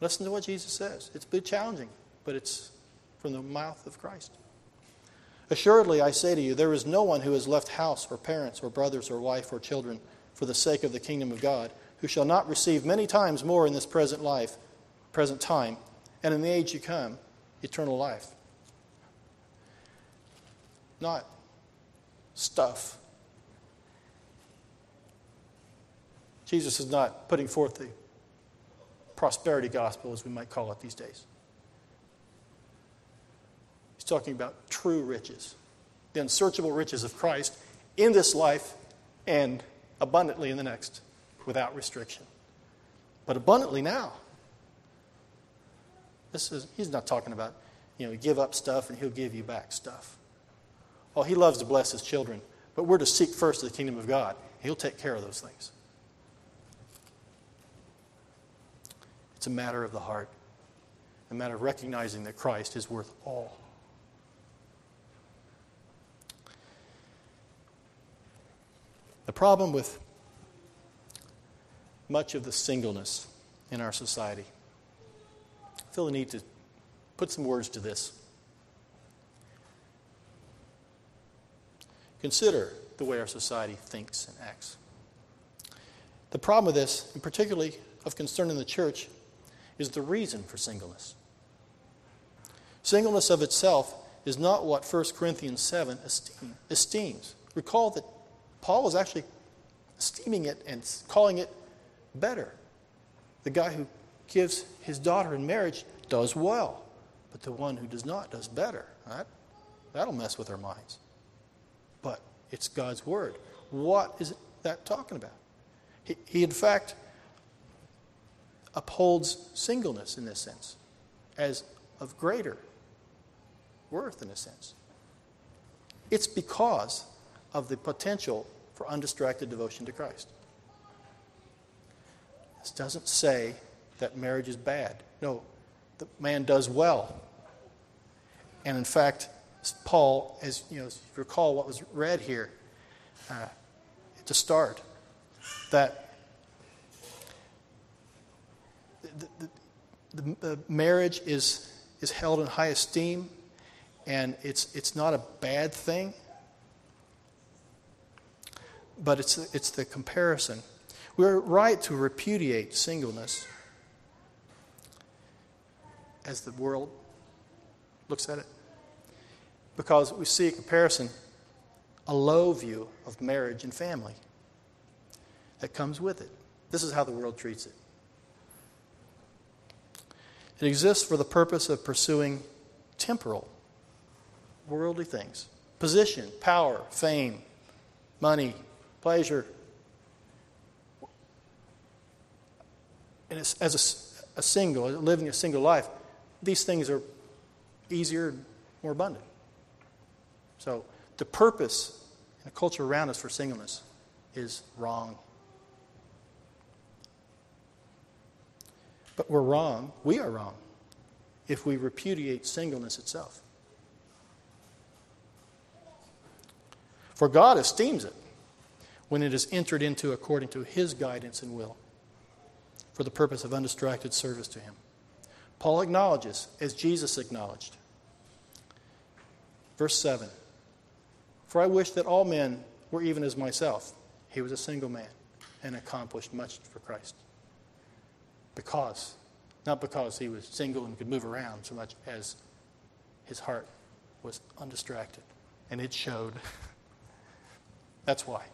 Listen to what Jesus says. It's a bit challenging, but it's from the mouth of Christ. Assuredly, I say to you, there is no one who has left house or parents or brothers or wife or children for the sake of the kingdom of God who shall not receive many times more in this present life, present time, and in the age to come, eternal life. Not stuff. Jesus is not putting forth the prosperity gospel, as we might call it these days. He's talking about true riches, the unsearchable riches of Christ in this life and abundantly in the next, without restriction. But abundantly now. This is, he's not talking about, you know, give up stuff and he'll give you back stuff. Oh, he loves to bless his children, but we're to seek first the kingdom of God. He'll take care of those things. It's a matter of the heart, a matter of recognizing that Christ is worth all. The problem with much of the singleness in our society, feel the need to put some words to this. Consider the way our society thinks and acts. The problem with this, and particularly of concern in the church, is the reason for singleness. Singleness of itself is not what 1 Corinthians 7 esteem, esteems. Recall that Paul was actually esteeming it and calling it better. The guy who gives his daughter in marriage does well, but the one who does not does better. Right? That'll mess with our minds. But it's God's word. What is that talking about? He, he in fact, upholds singleness in this sense as of greater worth in a sense. It's because of the potential for undistracted devotion to Christ. This doesn't say that marriage is bad. No, the man does well. And in fact, Paul, as you know, you recall what was read here uh, to start, that the, the, the, marriage is, is held in high esteem, and it's, it's not a bad thing, but it's, it's the comparison. We're right to repudiate singleness as the world looks at it because we see a comparison, a low view of marriage and family that comes with it. This is how the world treats it. It exists for the purpose of pursuing temporal, worldly things position, power, fame, money, pleasure. And as a, a single, living a single life, these things are easier and more abundant. So, the purpose in the culture around us for singleness is wrong. But we're wrong, we are wrong, if we repudiate singleness itself. For God esteems it when it is entered into according to His guidance and will for the purpose of undistracted service to Him. Paul acknowledges, as Jesus acknowledged. Verse 7 For I wish that all men were even as myself. He was a single man and accomplished much for Christ because, not because he was single and could move around so much as his heart was undistracted. And it showed. (laughs) that's why.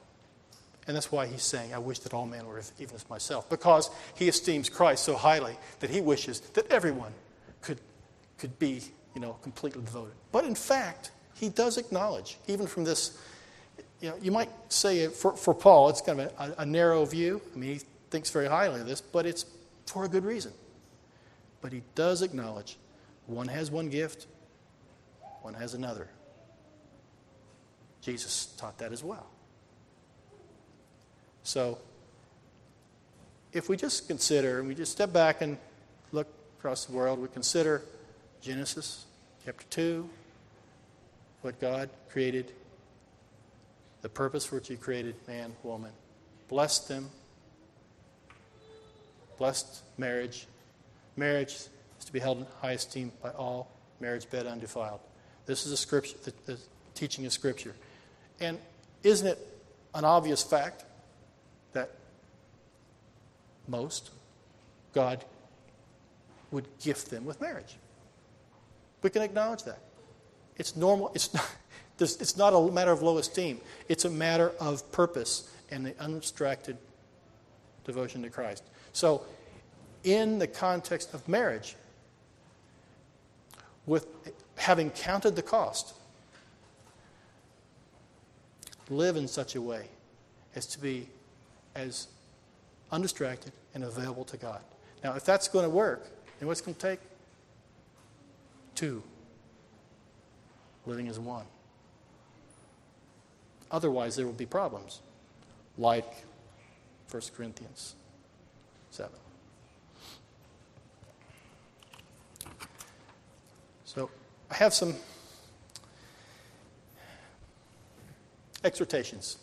And that's why he's saying, I wish that all men were even as myself. Because he esteems Christ so highly that he wishes that everyone could, could be, you know, completely devoted. But in fact, he does acknowledge, even from this, you know, you might say for, for Paul, it's kind of a, a narrow view. I mean, he thinks very highly of this, but it's for a good reason. But he does acknowledge one has one gift, one has another. Jesus taught that as well. So, if we just consider, and we just step back and look across the world, we consider Genesis chapter 2, what God created, the purpose for which He created man, woman. Blessed them. Blessed marriage. Marriage is to be held in high esteem by all, marriage bed undefiled. This is a scripture, the, the teaching of Scripture. And isn't it an obvious fact most God would gift them with marriage? We can acknowledge that. It's normal. It's not, (laughs) it's not a matter of low esteem. It's a matter of purpose and the undistracted devotion to Christ. So, in the context of marriage, with having counted the cost, live in such a way as to be as undistracted and available to God. Now, if that's going to work, then what's going to take? Two. Living as one. Otherwise, there will be problems, like 1 Corinthians 7. So, I have some exhortations.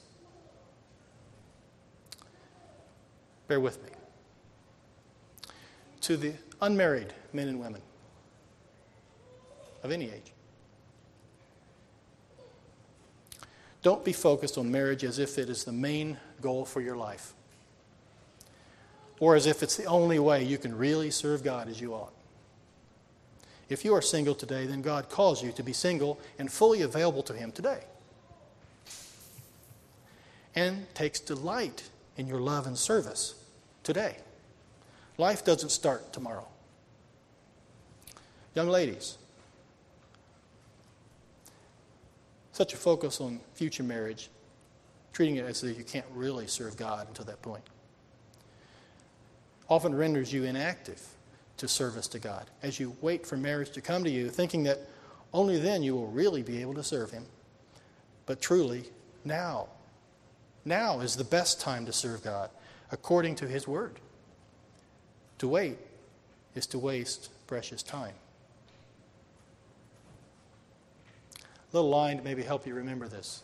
Bear with me. To the unmarried men and women of any age. Don't be focused on marriage as if it is the main goal for your life or as if it's the only way you can really serve God as you ought. If you are single today, then God calls you to be single and fully available to Him today. And takes delight in your love and service today. Life doesn't start tomorrow. Young ladies, such a focus on future marriage, treating it as though you can't really serve God until that point, often renders you inactive to service to God as you wait for marriage to come to you, thinking that only then you will really be able to serve Him. But truly, now, now is the best time to serve God according to His Word. To wait is to waste precious time. A little line to maybe help you remember this.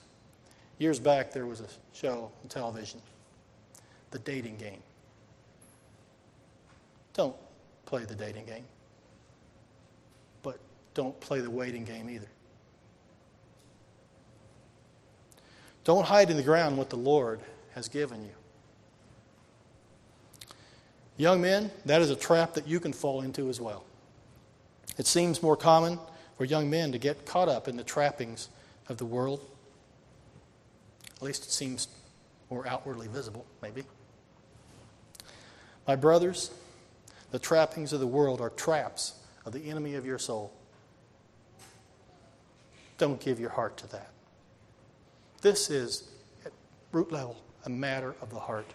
Years back, there was a show on television, The Dating Game. Don't play the dating game, but don't play the waiting game either. Don't hide in the ground what the Lord has given you. Young men, that is a trap that you can fall into as well. It seems more common for young men to get caught up in the trappings of the world. At least it seems more outwardly visible, maybe. My brothers, the trappings of the world are traps of the enemy of your soul. Don't give your heart to that. This is, at root level, a matter of the heart.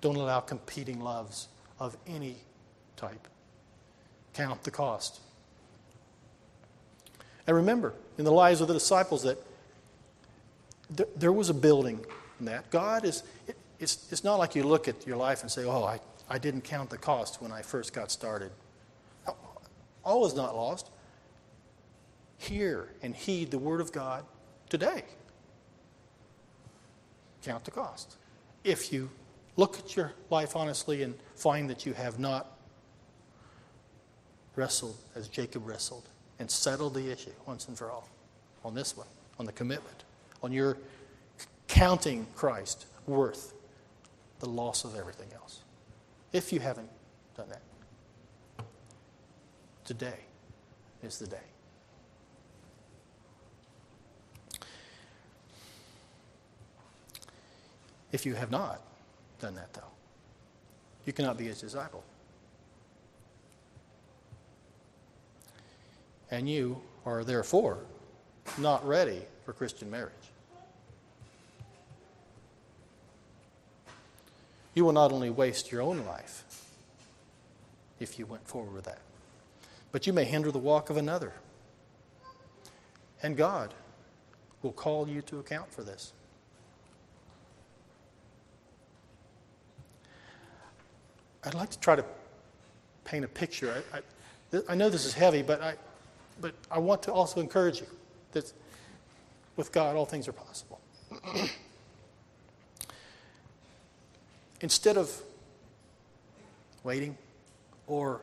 Don't allow competing loves of any type count the cost. And remember, in the lives of the disciples, that there was a building in that. God is, it's, it's not like you look at your life and say, oh, I, I didn't count the cost when I first got started. All is not lost. Hear and heed the word of God today. Count the cost. If you look at your life honestly and find that you have not wrestled as Jacob wrestled and settled the issue once and for all on this one, on the commitment, on your counting Christ worth the loss of everything else. If you haven't done that, today is the day. If you have not done that, though, you cannot be his disciple. and you are therefore not ready for Christian marriage. You will not only waste your own life if you went forward with that, but you may hinder the walk of another. And God will call you to account for this. I'd like to try to paint a picture. I, I, I know this is heavy, but I, but I want to also encourage you that with God, all things are possible. (clears throat) Instead of waiting or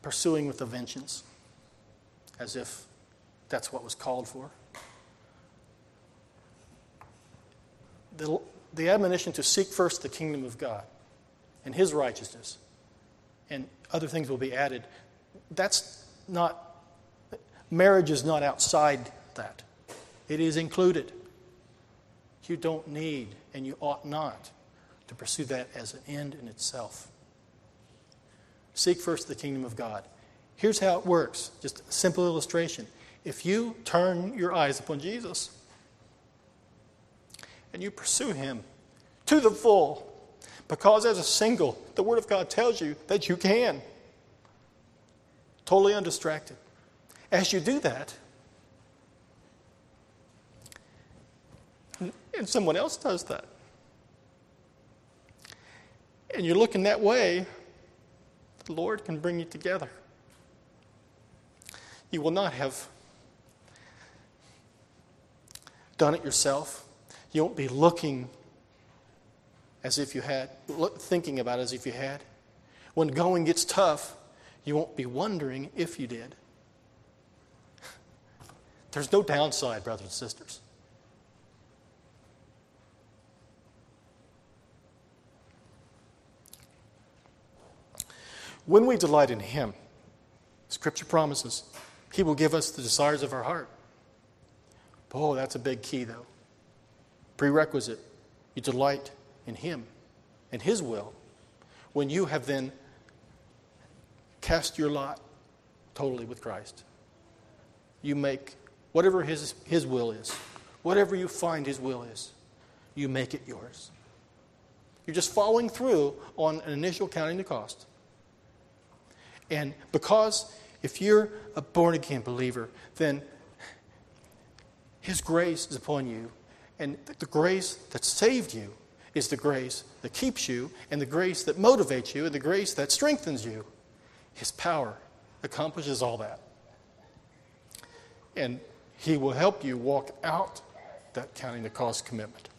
pursuing with a vengeance, as if that's what was called for, the, the admonition to seek first the kingdom of God and his righteousness, and other things will be added, that's not, marriage is not outside that. It is included. You don't need and you ought not to pursue that as an end in itself. Seek first the kingdom of God. Here's how it works just a simple illustration. If you turn your eyes upon Jesus and you pursue him to the full, because as a single, the Word of God tells you that you can, totally undistracted. As you do that, and someone else does that, and you're looking that way, the Lord can bring you together. You will not have done it yourself. You won't be looking as if you had, thinking about as if you had. When going gets tough, you won't be wondering if you did. (laughs) There's no downside, brothers and sisters. When we delight in Him, Scripture promises He will give us the desires of our heart. Oh, that's a big key, though. Prerequisite you delight in Him and His will. When you have then cast your lot totally with Christ, you make whatever His, his will is, whatever you find His will is, you make it yours. You're just following through on an initial counting the cost. And because if you're a born again believer, then His grace is upon you. And the grace that saved you is the grace that keeps you, and the grace that motivates you, and the grace that strengthens you. His power accomplishes all that. And He will help you walk out that counting the cost commitment.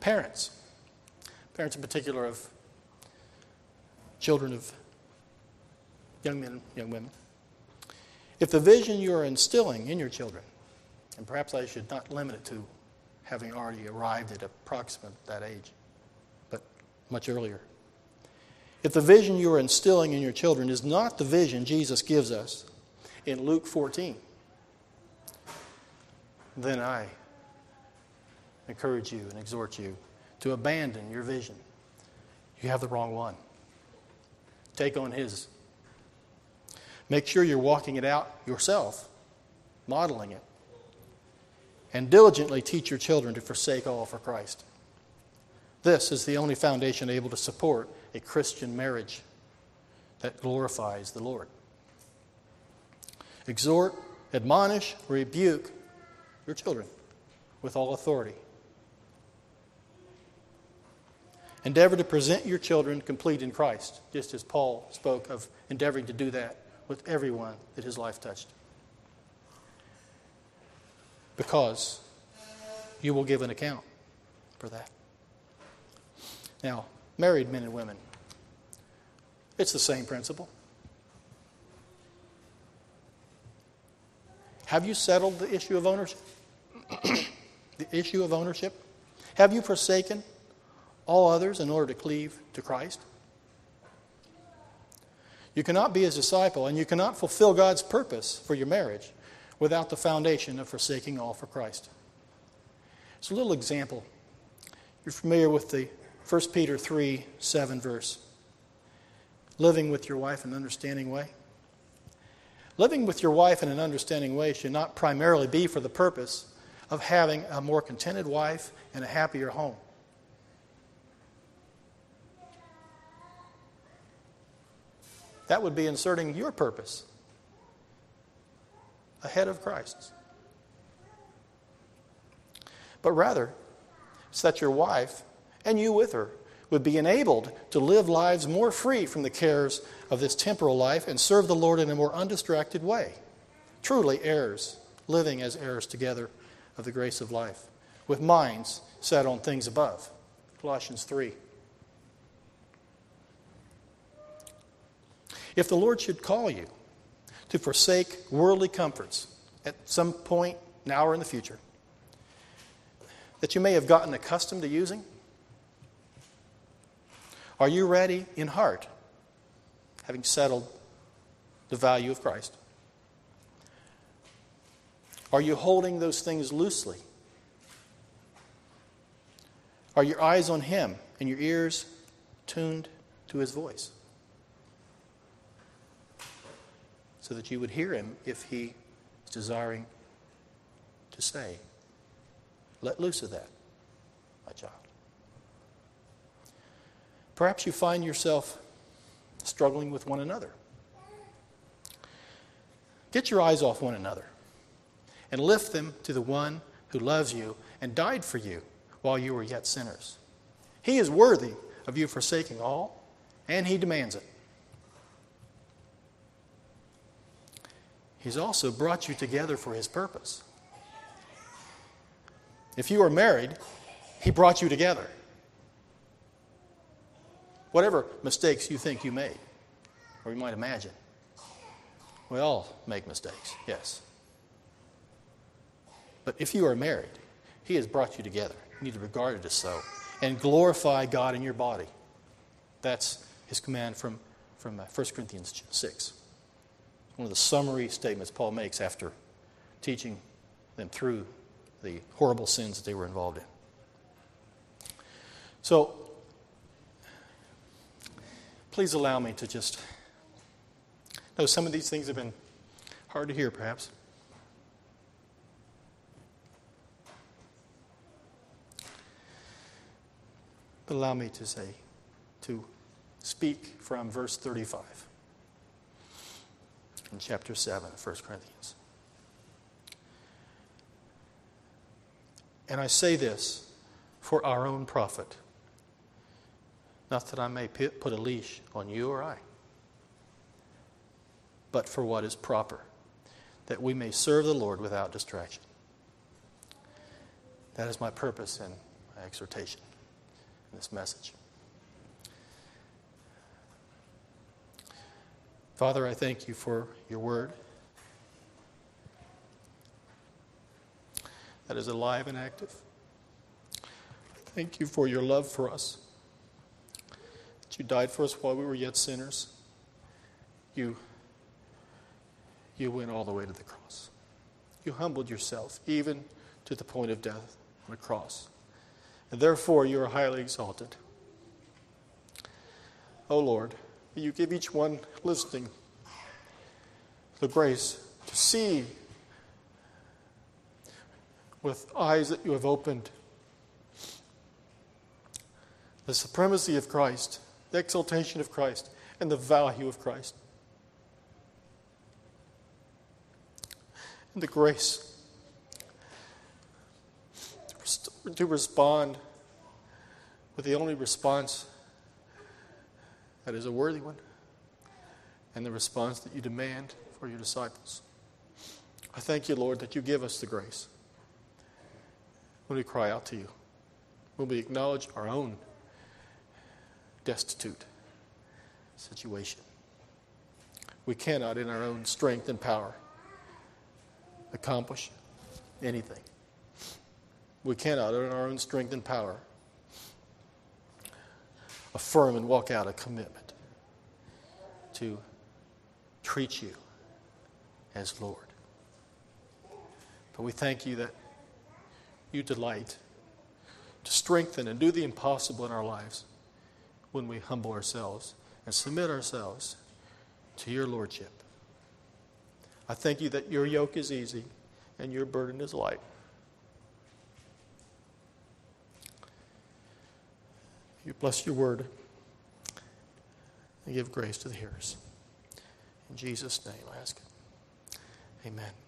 Parents, parents in particular of children of young men, and young women. If the vision you are instilling in your children and perhaps I should not limit it to having already arrived at approximate that age, but much earlier. If the vision you are instilling in your children is not the vision Jesus gives us in Luke 14, then I encourage you and exhort you to abandon your vision. You have the wrong one. Take on His. Make sure you're walking it out yourself, modeling it and diligently teach your children to forsake all for Christ. This is the only foundation able to support a Christian marriage that glorifies the Lord. Exhort, admonish, rebuke your children with all authority. Endeavor to present your children complete in Christ, just as Paul spoke of endeavoring to do that with everyone that his life touched because you will give an account for that. Now, married men and women, it's the same principle. Have you settled the issue of ownership? (coughs) the issue of ownership? Have you forsaken all others in order to cleave to Christ? You cannot be his disciple and you cannot fulfill God's purpose for your marriage without the foundation of forsaking all for Christ. It's a little example. You're familiar with the 1 Peter 3 7 verse. Living with your wife in an understanding way. Living with your wife in an understanding way should not primarily be for the purpose of having a more contented wife and a happier home. That would be inserting your purpose ahead of Christ's. But rather, it's that your wife, and you with her, would be enabled to live lives more free from the cares of this temporal life and serve the Lord in a more undistracted way. Truly, heirs, living as heirs together of the grace of life, with minds set on things above. Colossians 3. If the Lord should call you to forsake worldly comforts at some point now or in the future that you may have gotten accustomed to using, are you ready in heart, having settled the value of Christ? Are you holding those things loosely? Are your eyes on Him and your ears tuned to His voice? So that you would hear Him if He is desiring to say, Let loose of that, my child. Perhaps you find yourself struggling with one another. Get your eyes off one another and lift them to the one who loves you and died for you while you were yet sinners. He is worthy of you forsaking all, and he demands it. He's also brought you together for his purpose. If you are married, he brought you together whatever mistakes you think you made, or you might imagine. We all make mistakes, yes. But if you are married, He has brought you together. You need to regard it as so. And glorify God in your body. That's His command from, from 1 uh, Corinthians 6. One of the summary statements Paul makes after teaching them through the horrible sins that they were involved in. So, please allow me to just know some of these things have been hard to hear, perhaps. But allow me to say, to speak from verse 35 in chapter 7 of 1 Corinthians. And I say this for our own profit not that I may put a leash on you or I, but for what is proper, that we may serve the Lord without distraction. That is my purpose and my exhortation in this message. Father, I thank you for your word that is alive and active. Thank you for your love for us. You died for us while we were yet sinners. You, you went all the way to the cross. You humbled yourself, even to the point of death on the cross. And therefore, you are highly exalted. O oh Lord, you give each one listening the grace to see with eyes that you have opened the supremacy of Christ the exaltation of Christ, and the value of Christ. And the grace to respond with the only response that is a worthy one, and the response that you demand for your disciples. I thank you, Lord, that you give us the grace when we cry out to you, when we acknowledge our own destitute situation. We cannot, in our own strength and power, accomplish anything. We cannot, in our own strength and power, affirm and walk out a commitment to treat you as Lord. But we thank you that you delight to strengthen and do the impossible in our lives when we humble ourselves and submit ourselves to your Lordship. I thank you that your yoke is easy and your burden is light. You bless your word and give grace to the hearers. In Jesus' name, I ask it. Amen.